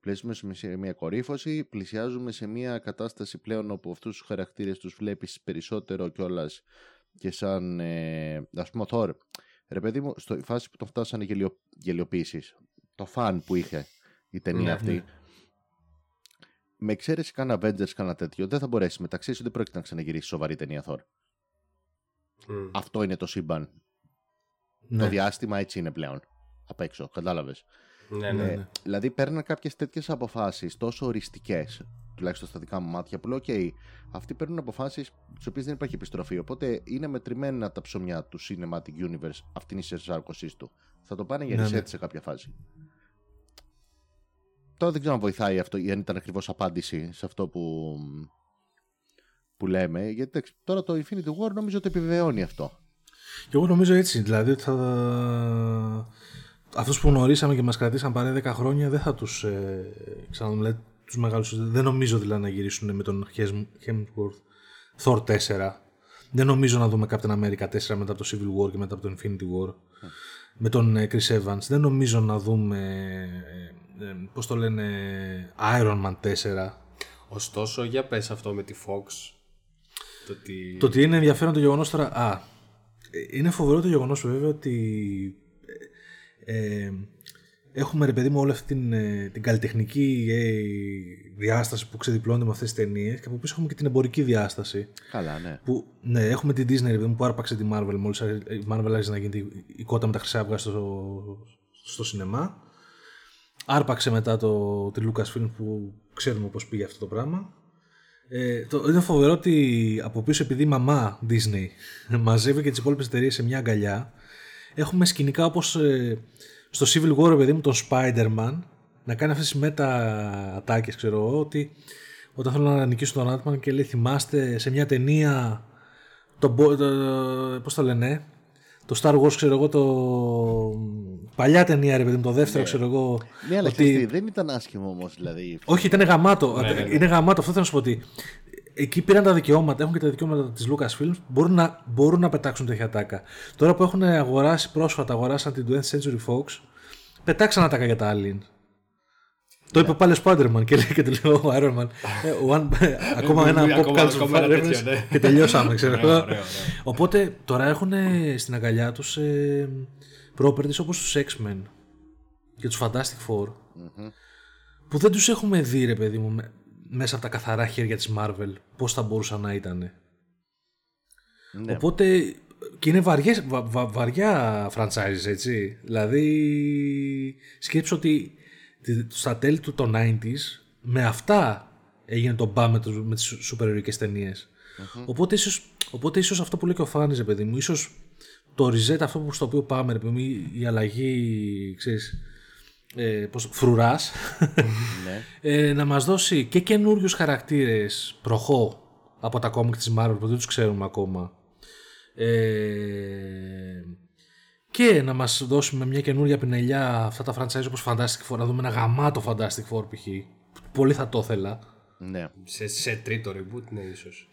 Πλησιάζουμε σε μια κορύφωση, πλησιάζουμε σε μια κατάσταση πλέον όπου αυτούς τους χαρακτήρες τους βλέπεις περισσότερο κιόλας και σαν, ε, ας πούμε, ο Θόρ. Ρε παιδί μου, στο φάση που τον φτάσανε γελιο, γελιοποίησεις, το φαν που είχε η ταινία Ναι, αυτή, ναι. Με εξαίρεση κανένα Avengers, κανένα τέτοιο, δεν θα μπορέσει μεταξύ σου, δεν πρόκειται να ξαναγυρίσει σοβαρή ταινία Thor. Μμ. Αυτό είναι το σύμπαν. Ναι. Το διάστημα έτσι είναι πλέον. Απ' έξω, κατάλαβες. Ναι, ναι. ναι. Δηλαδή παίρνουν κάποιες τέτοιες αποφάσεις τόσο οριστικές, τουλάχιστον στα δικά μου μάτια, που λέω: OK, αυτοί παίρνουν αποφάσεις τις οποίες δεν υπάρχει επιστροφή. Οπότε είναι μετρημένα τα ψωμιά του Cinematic Universe αυτήν η σαρκωσή του. Θα το πάνε για Ναι, reset ναι. σε κάποια φάση. Τώρα δεν ξέρω αν βοηθάει αυτό ή αν ήταν ακριβώς απάντηση σε αυτό που, που λέμε. Γιατί εντάξει, τώρα το Infinity War νομίζω το επιβεβαιώνει αυτό. Και εγώ νομίζω έτσι, δηλαδή ότι θα... Αυτούς που γνωρίσαμε και μας κρατήσαν παρέ 10 χρόνια δεν θα τους ε, ξαναδούμε, δηλαδή, τους μεγάλους, δεν νομίζω δηλαδή να γυρίσουν με τον Hem- Hemsworth Thor 4. Δεν νομίζω να δούμε Captain America 4 μετά από το Civil War και μετά από το Infinity War. Με τον ε, Chris Evans. Δεν νομίζω να δούμε, ε, ε, πώς το λένε, Iron Man 4. Ωστόσο, για πες αυτό με τη Fox. Το ότι... Το ότι είναι ενδιαφέρον το γεγονός τώρα. Α, ε, είναι φοβερό το γεγονός βέβαια ότι. ε, ε, έχουμε ρε παιδί μου όλη αυτή την, ε, την καλλιτεχνική ε, διάσταση που ξεδιπλώνεται με αυτές τις ταινίες και από πίσω έχουμε και την εμπορική διάσταση. Καλά, ναι. Που, ναι, έχουμε την Disney ρε παιδί μου, που άρπαξε τη Marvel μόλις η Marvel άρχισε να γίνεται η κότα με τα χρυσά αυγά στο, στο σινεμά. Άρπαξε μετά το, τη Lucasfilm που ξέρουμε πώς πήγε αυτό το πράγμα. Ε, το, είναι φοβερό ότι από πίσω επειδή η μαμά Disney μαζεύει και τις υπόλοιπες εταιρείες σε μια αγκαλιά έχουμε σκηνικά όπως ε, στο Civil War παιδί μου τον Spider-Man να κάνει αυτές τις μετα-ατάκες ξέρω εγώ ότι όταν θέλουν να νικήσουν τον Ant-Man και λέει θυμάστε σε μια ταινία το, το, το, πώς το λένε το Star Wars ξέρω εγώ το παλιά ταινία ρε παιδί μου το δεύτερο ξέρω εγώ Ναι, αλλά ότι- ξέρεις τι, δεν ήταν άσχημο όμως, δηλαδή. όχι, ήταν γαμάτο. Ναι, ναι, ναι. Είναι γαμάτο. Αυτό θέλω να σου πω ότι εκεί πήραν τα δικαιώματα, έχουν και τα δικαιώματα της Lucasfilm, μπορούν να, μπορούν να πετάξουν τέτοια τάκα. Τώρα που έχουν αγοράσει πρόσφατα, αγοράσαν την 20th Century Fox, πετάξαν τάκα για τα Alien. Το είπε πάλι ο Spider-Man και λέει και το λέει ο Iron Man. ε, one- ακόμα ένα pop Ακόμα- culture ακόμα ένα reference τέτοιο, ναι. και τελειώσαμε, ξέρω Ωραίο, εγώ. ωραίο, ωραίο. Οπότε τώρα έχουν στην αγκαλιά τους ε, properties όπως τους X-Men και τους Fantastic Four που δεν τους έχουμε δει ρε παιδί μου με- μέσα από τα καθαρά χέρια της Marvel πώς θα μπορούσαν να ήταν. Ναι. Οπότε και είναι βαριές, βα- βα- βαριά franchise έτσι. Δηλαδή σκέψω ότι τη- στα τέλη του των 90s με αυτά έγινε το μπαμ με, τους- με τις σούπερ ηρωικές ταινίες. Οπότε, ίσως, οπότε ίσως αυτό που λέει και ο Φάνης ρε παιδί μου, ίσως το reset αυτό που στο οποίο πάμε ρε παιδί μου, η, η αλλαγή ξέρεις, ε, πώς, φρουράς ναι. ε, να μας δώσει και καινούριους χαρακτήρες προχώ από τα κόμικ της Marvel που δεν τους ξέρουμε ακόμα ε, και να μας δώσει με μια καινούρια πινελιά αυτά τα franchise όπως Fantastic Four να δούμε ένα γαμάτο Fantastic Four π.χ. Πολύ θα το ήθελα. ναι. Σε, σε τρίτο reboot, ναι, ίσως.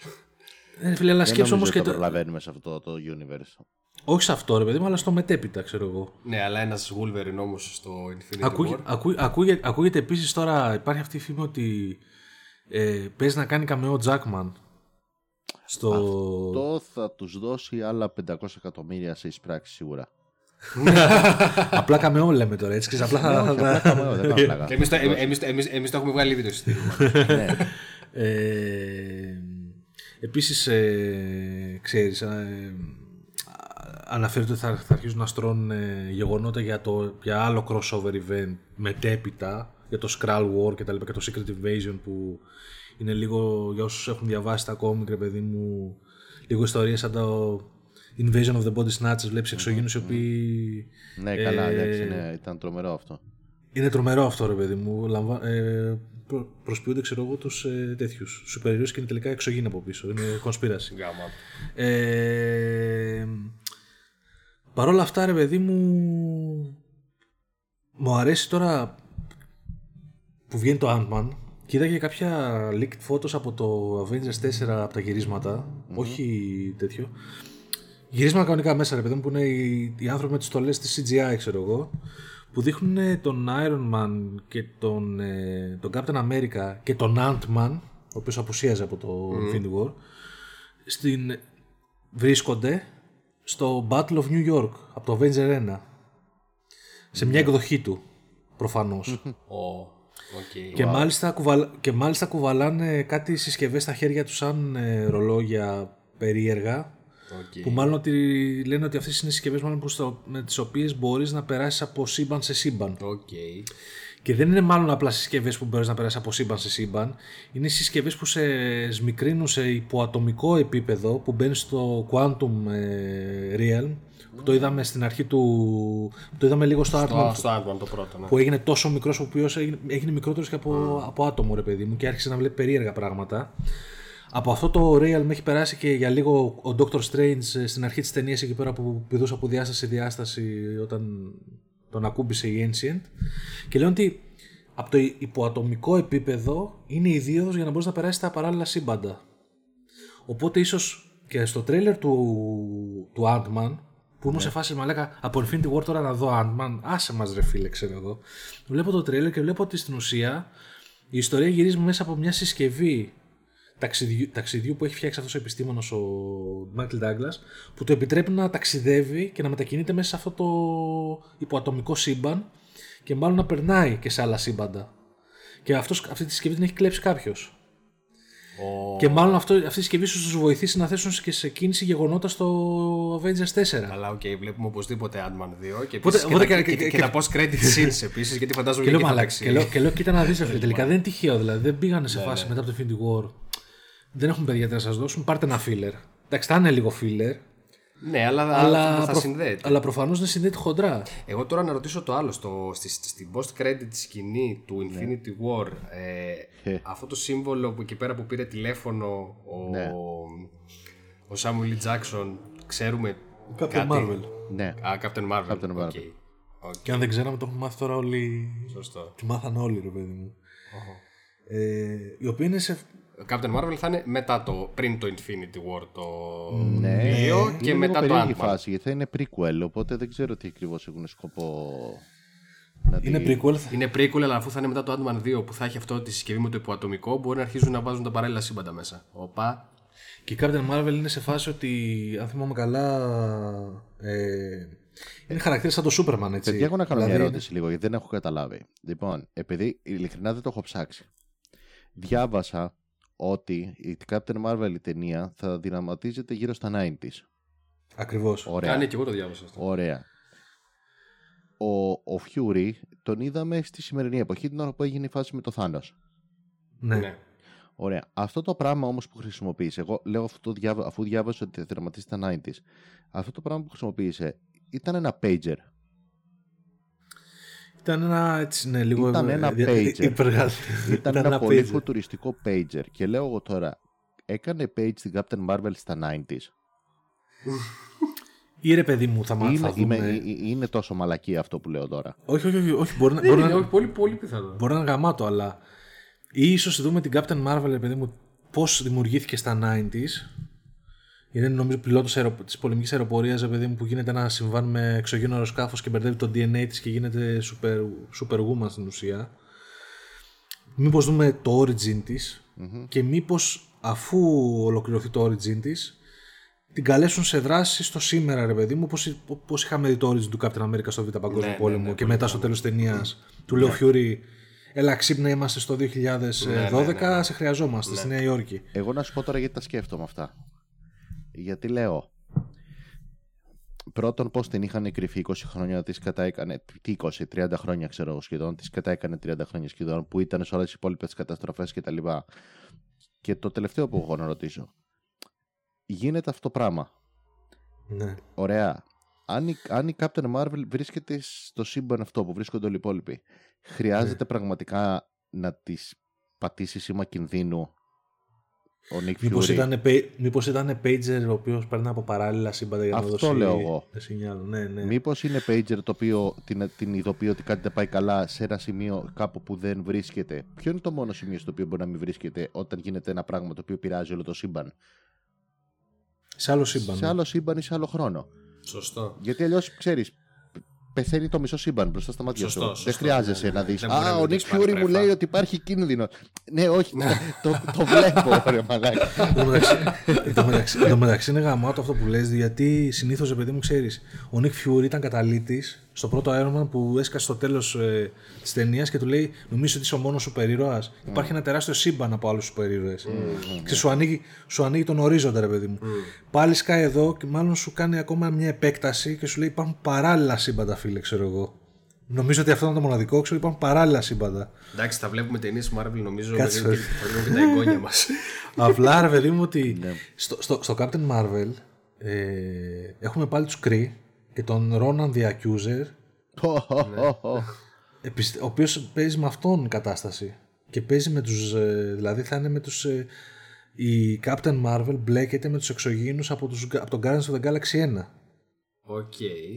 Ε, φίλε, αλλά Δεν σκέψου νομίζω όμως ότι και το το... προλαβαίνουμε σε αυτό το universe. Όχι σε αυτό ρε παιδί μου, αλλά στο μετέπειτα ξέρω εγώ. Ναι, αλλά ένας Wolverine όμως στο Infinity Ακούγε, War. ακού, ακούγεται, ακούγεται επίσης τώρα, υπάρχει αυτή η φήμη ότι ε, παίζει να κάνει καμεό Jackman. Στο... Το θα τους δώσει άλλα 500 εκατομμύρια σε εισπράξη σίγουρα. απλά καμεό λέμε τώρα, έτσι. ξέρεις, απλά Ναι, θα, όχι, θα- απλά καμέο, δεν κάνω πλάκα. Εμείς το, εμείς, το- εμείς, εμείς το έχουμε βγάλει ήδη το εισιτήριο. Ναι. Ε, αναφέρεται ότι θα, θα αρχίσουν να στρώνουν ε, γεγονότα για, το, για άλλο crossover event μετέπειτα, για το Skrull War και τα λοιπά και το Secret Invasion που είναι λίγο, για όσους έχουν διαβάσει τα κόμικ, ρε παιδί μου, λίγο ιστορίες σαν το Invasion of the Body Snatchers, βλέπεις εξωγήνους οι οποίοι Ναι, καλά, Ε, εντάξει, ναι, ήταν τρομερό αυτό. είναι τρομερό αυτό ρε παιδί μου. Λαμβα... Ε, προ- προσποιούνται ξέρω εγώ τους ε, τέτοιους σούπερ ήρωες και είναι τελικά εξωγήινοι από πίσω. Είναι κονσπίραση. Γάμα. Ε, Παρ' όλα αυτά ρε παιδί μου μου αρέσει τώρα που βγαίνει το Ant-Man. Κοίτα και κάποια leaked photos από το Avengers 4 από τα γυρισματα όχι τέτοιο. Γυρίσματα κανονικά μέσα, ρε παιδί μου, που είναι οι, οι άνθρωποι με τις στολές της CGI, ξέρω εγώ, που δείχνουν ε, τον Iron Man και τον, ε, τον Captain America και τον Ant-Man, ο οποίος απουσίαζε από το Infinity War, στην, βρίσκονται στο Battle of New York από το Avenger 1. Σε μια εκδοχή του, προφανώς. Ο, οκ. Και, μάλιστα, κουβαλ... και μάλιστα κουβαλάνε κάτι συσκευές στα χέρια τους σαν ε, ρολόγια περίεργα οκ. που μάλλον ότι λένε ότι αυτές είναι συσκευές μάλλον που στο... με τις οποίες μπορείς να περάσεις από σύμπαν σε σύμπαν. Οκ. Και δεν είναι μάλλον απλά συσκευές που μπορείς να περάσεις από σύμπαν σε σύμπαν. Είναι συσκευές που σε σμικρύνουν σε υποατομικό επίπεδο που μπαίνεις στο Quantum ε, Realm. Που το είδαμε στην αρχή του. που Το είδαμε λίγο στο Στο, Ant-Man. στο Ant-Man το πρώτο, ναι. Που έγινε τόσο μικρός, ο οποίος έγινε, έγινε μικρότερος και από, από άτομο, ρε παιδί μου, και άρχισε να βλέπει περίεργα πράγματα. Από αυτό το Realm έχει περάσει και για λίγο ο Doctor Strange ε, στην αρχή της ταινίας εκεί πέρα που πηδούσε από διάσταση σε διάσταση όταν τον ακούμπησε η Ancient. Και λένε ότι από το υποατομικό επίπεδο είναι ιδίως για να μπορείς να περάσεις τα παράλληλα σύμπαντα. Οπότε ίσως και στο τρέλερ του, του Ant-Man, που ήμουν σε φάση μαλάκα από Infinity War τώρα να δω Ant-Man, άσε μας ρε φίλε ξέρω εγώ. Βλέπω το τρέλερ και βλέπω ότι στην ουσία η ιστορία γυρίζει μέσα από μια συσκευή ταξιδιού, ταξιδιού που έχει φτιάξει αυτός ο επιστήμονας ο Michael Douglas που του επιτρέπει να ταξιδεύει και να μετακινείται μέσα σε αυτό το υποατομικό σύμπαν και μάλλον να περνάει και σε άλλα σύμπαντα. Και αυτός, αυτή τη συσκευή την έχει κλέψει κάποιος. Ο... Και μάλλον αυτό, αυτή η συσκευή σου τους βοηθήσει να θέσουν και σε κίνηση γεγονότα στο Avengers 4. Αλλά οκ, βλέπουμε οπωσδήποτε Ant-Man 2 και, Οπότε- επίσης οπότε και, τα- και- και, και- και, και- τα post-credit scenes επίσης, γιατί φαντάζομαι Και και λέω, εκεί θα μαλάκα, παίξει. και, λέω, και λέω, κοίτα να δεις ρε φίλε, τελικά δεν είναι τυχαίο δηλαδή. Δεν πήγανε σε φάση μετά από το Infinity War. Δεν έχουν παιδιά τι να σας δώσουν. Πάρτε ένα filler. Εντάξει, θα είναι λίγο filler. Ναι, αλλά, Αλλά, θα προ... συνδέεται. αλλά προφανώς δεν συνδέεται χοντρά. Εγώ τώρα να ρωτήσω το άλλο. Στο, στη, στην post-credit σκηνή του Infinity War, ε, Ε. αυτό το σύμβολο που εκεί πέρα που πήρε τηλέφωνο ο, Ναι. ο Samuel L. Jackson, ξέρουμε Captain κάτι; Marvel. Ναι. Α, Captain Marvel. Captain Marvel. Οκ. Οκ, Και αν δεν ξέραμε, το έχουν μάθει τώρα όλοι. Σωστό. Τη μάθαν όλοι, ρε παιδί μου. Ε, η οποία είναι σε. Captain Marvel θα είναι μετά το, πριν το Infinity War το Ναι, 2 και είναι μετά λίγο το περίεργη Ant-Man. φάση γιατί θα είναι prequel, οπότε δεν ξέρω τι ακριβώς έχουν σκοπό να Είναι τη- prequel. Είναι prequel, αλλά αφού θα είναι μετά το Ant-Man 2 που θα έχει αυτό τη συσκευή με το υποατομικό, μπορεί να αρχίζουν να βάζουν τα παράλληλα σύμπαντα μέσα. Οπα. Και η Captain Marvel είναι σε φάση ότι, αν θυμάμαι καλά, ε, είναι χαρακτήρας σαν το Superman, έτσι. Παιδιά, έχω να κάνω μια Δηλαδή, ερώτηση λίγο γιατί δεν έχω καταλάβει. Λοιπόν, επειδή ειλικρινά δεν το έχω ψάξει. Διάβασα ότι η Captain Marvel η ταινία θα δυναματίζεται γύρω στα 90s. Ακριβώς. Ωραία. Κάνει και εγώ το διάβασα αυτό. Ωραία. Ο, ο Fury τον είδαμε στη σημερινή εποχή την ώρα που έγινε η φάση με το Thanos. Ναι. Ναι. Ωραία. Αυτό το πράγμα όμως που χρησιμοποίησε, εγώ λέω αυτό το διάβα, αφού διάβασα ότι θα δραματίσει τα 90s, αυτό το πράγμα που χρησιμοποίησε ήταν ένα pager. Ήταν ένα, έτσι, ναι, λίγο... Ήταν ε, ένα δια- pager. υπεργα- Ήταν ένα πολύ pager. φουτουριστικό pager. Και λέω εγώ τώρα, έκανε page στην Captain Marvel στα 90s. Ή ρε παιδί μου, θα, μα- Είναι, θα δούμε... είμαι- ε- ε- είναι τόσο μαλακή αυτό που λέω τώρα. Όχι, όχι, όχι, όχι, μπορεί, να, Δεν μπορεί, είναι, να, όχι, πολύ, πολύ πιθανό. μπορεί να είναι γαμάτο, αλλά ή ίσως δούμε την Captain Marvel, ρε παιδί μου, πώς δημιουργήθηκε στα 90s. Είναι νομίζω πιλότος αερο, της πολεμικής αεροπορίας, ρε παιδί μου, που γίνεται ένα συμβάν με εξωγήινο αεροσκάφος και μπερδεύει το DNA της και γίνεται super, superwoman στην ουσία. Μήπως δούμε το origin της και μήπως αφού ολοκληρωθεί το origin της την καλέσουν σε δράση στο σήμερα, ρε παιδί μου, όπως, όπως είχαμε δει το origin του Captain America στο Β' Παγκόσμιο ναι, Πόλεμο ναι, και μετά στο τέλος ταινίας του λέω Fury Έλα ξύπνα είμαστε στο 2012, ναι, ναι. σε χρειαζόμαστε στη Νέα Υόρκη. Εγώ να σου πω τώρα γιατί τα σκέφτομαι αυτά. Γιατί λέω. Πρώτον, πώς την είχαν κρυφεί 20 χρόνια, τη κατάεκανε. Τι 20, 30 χρόνια ξέρω εγώ σχεδόν. Τη κατάεκανε 30 χρόνια σχεδόν, που ήταν σε όλες τις υπόλοιπες καταστροφές κτλ. Και, και το τελευταίο που έχω να ρωτήσω. Γίνεται αυτό το πράγμα; Ναι. Ωραία. Αν η, αν η Captain Marvel βρίσκεται στο σύμπαν αυτό που βρίσκονται όλοι οι υπόλοιποι, χρειάζεται πραγματικά να τη πατήσει σήμα κινδύνου Ο Nick Μήπως Fury. ήταν, πε- μήπως ήταν Pager ο οποίος παίρνει από παράλληλα σύμπαντα για να Αυτό δώσει λέω εγώ. σινιάλ. Ναι, ναι. Μήπως είναι pager το οποίο την, την ειδοποιεί ότι κάτι δεν πάει καλά σε ένα σημείο κάπου που δεν βρίσκεται. Ποιο είναι το μόνο σημείο στο οποίο μπορεί να μην βρίσκεται όταν γίνεται ένα πράγμα το οποίο πειράζει όλο το σύμπαν; Σε άλλο σύμπαν. Σε ναι. άλλο σύμπαν ή σε άλλο χρόνο. Σωστό. Γιατί αλλιώς ξέρεις, πεθαίνει το μισό σύμπαν μπροστά στα μάτια Σωστό, σου. σωστό, δεν χρειάζεσαι ναι, ναι. να δεις. Δεν μπορεί να Α, μην ο το Νίκ έχεις πάρει Fury μου πρέφα». λέει ότι υπάρχει κίνδυνος. ναι, όχι, το, το βλέπω, ρε μαλάκα. Εν τω μεταξύ- εν τω μεταξύ- εν τω μεταξύ είναι γαμάτο αυτό που λες γιατί συνήθως επειδή μου ξέρεις ο Nick Fury ήταν καταλύτης στο πρώτο Iron Man που έσκασε στο τέλος ε, της ταινίας και του λέει νομίζω ότι είσαι ο μόνος σούπερ ήρωας υπάρχει ένα τεράστιο σύμπαν από άλλους σούπερ ήρωες και σου ανοίγει, σου ανοίγει τον ορίζοντα ρε παιδί μου πάλι σκάει εδώ και μάλλον σου κάνει ακόμα μια επέκταση και σου λέει υπάρχουν παράλληλα σύμπαντα φίλε ξέρω εγώ Νομίζω ότι αυτό είναι το μοναδικό, ξέρω υπάρχουν παράλληλα σύμπαντα. Εντάξει, θα βλέπουμε ταινίες Marvel νομίζω. Κάτσε, με- ρε. Θα δούμε και τα εγγόνια μας. Απλά ρε παιδί μου ότι στο, στο, στο Captain Marvel ε, έχουμε πάλι τους Kree και τον Ronan the Accuser. Επισ- ο οποίος παίζει με αυτόν κατάσταση. Και παίζει με τους ε, δηλαδή θα είναι με τους ε, η Captain Marvel μπλέκεται με τους εξωγήινους από, τους, από τον Guardians of the Galaxy 1 Οκ.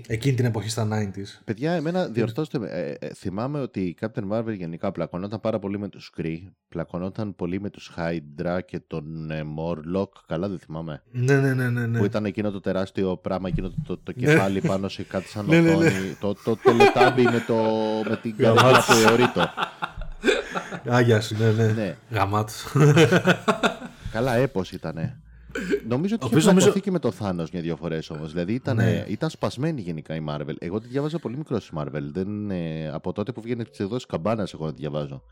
εκείνη την εποχή στα 90s Παιδιά, εμένα διορθώστε με. Ε, ε, θυμάμαι ότι η Captain Marvel γενικά πλακωνόταν πάρα πολύ με τους Kree, πλακωνόταν πολύ με τους Hydra και τον ε, MODOK. Καλά δεν θυμάμαι. ναι ναι ναι ναι, ναι. Που ήταν εκείνο το τεράστιο πράγμα, εκείνο το, το, το κεφάλι πάνω σε κάτι σαν Ναι, ναι, οθόνη. ναι. Το, το Teletubby με, το, με την καρδιά του αιωρείτο. Άγιας σου ναι ναι, Ναι. γαμάτος Καλά, έπος ήτανε. Νομίζω ότι είχε οποίος νομίζω- πλακωθεί και με το Thanos μια-δυο φορές όμως. Δηλαδή ήταν, Ναι. ήταν σπασμένη γενικά η Marvel. Εγώ τη διάβαζα πολύ μικρός στη Marvel. Δεν, ε, από τότε που βγαίνει τη εκδόση καμπάνας, εγώ να τη διαβάζω.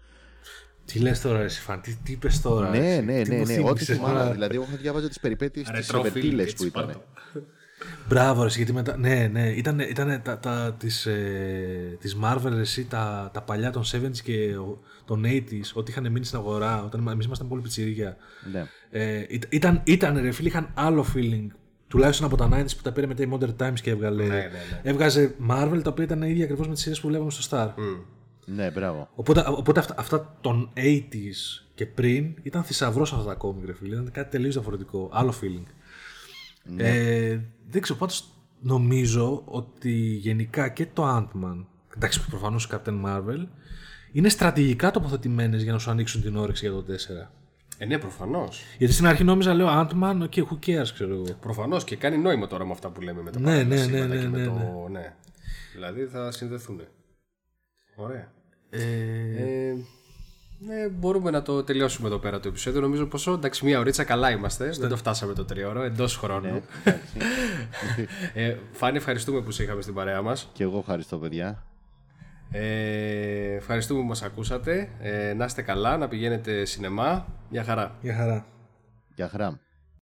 τι λες τώρα εσύ Φαν, τι, τι είπες τώρα ναι, εσύ, ναι, τι ναι, μου ναι. Ό,τι θύμισες θυμάμαι. τώρα. Δηλαδή, εγώ διάβαζα τις περιπέτειες της Ρετρόφιλ, Ευερτήλε έτσι, που ήταν. πάρτο. Μπράβο, ρε, γιατί μετά. Ναι, ναι, ήταν, ήταν τα, τα, τις, ε, τις Marvel, εσύ, τα, τα παλιά των 70s και ο- των 80s, ό,τι είχαν μείνει στην αγορά, όταν εμείς ήμασταν πολύ πιτσιρίκια. Ναι. Ε, ήταν- ήταν, ήταν, ρε φίλοι, είχαν άλλο feeling. Τουλάχιστον από τα 90s που τα πήρε μετά η Modern Times και έβγαλε. Ναι, ναι, ναι. Έβγαζε Marvel τα οποία ήταν ίδια ακριβώς με τις σειρές που βλέπαμε στο Star. ναι, μπράβο. Οπότε, οπότε αυτά, αυτά των 80s και πριν ήταν θησαυρός αυτά τα κόμικ, ρε φίλε. Ήταν κάτι τελείως διαφορετικό. Άλλο feeling. Ε, δεν ξέρω, πάντως νομίζω ότι γενικά και το Ant-Man, εντάξει προφανώς Captain Marvel, είναι στρατηγικά τοποθετημένες για να σου ανοίξουν την όρεξη για το 4. Ε, ναι, προφανώς. Γιατί στην αρχή νόμιζα, λέω Ant-Man, ok, who cares, ξέρω εγώ. Προφανώς και κάνει νόημα τώρα με αυτά που λέμε με τα Ναι, παράλληλα ναι, σύμπαντα ναι, και ναι, με ναι, το. Ναι. Δηλαδή θα συνδεθούν. Ωραία. Ε, Ε, ναι, μπορούμε να το τελειώσουμε εδώ πέρα το επεισόδιο. Νομίζω πως εντάξει, μία ωρίτσα καλά είμαστε. Δεν το φτάσαμε το τριώρο, εντός χρόνου. ε, Φάνη, ευχαριστούμε που σε είχαμε στην παρέα μας. Και εγώ ευχαριστώ, παιδιά. Ε, ευχαριστούμε που μας ακούσατε. Ε, να είστε καλά, να πηγαίνετε σινεμά. Μια χαρά. για χαρά. Γεια χαρά.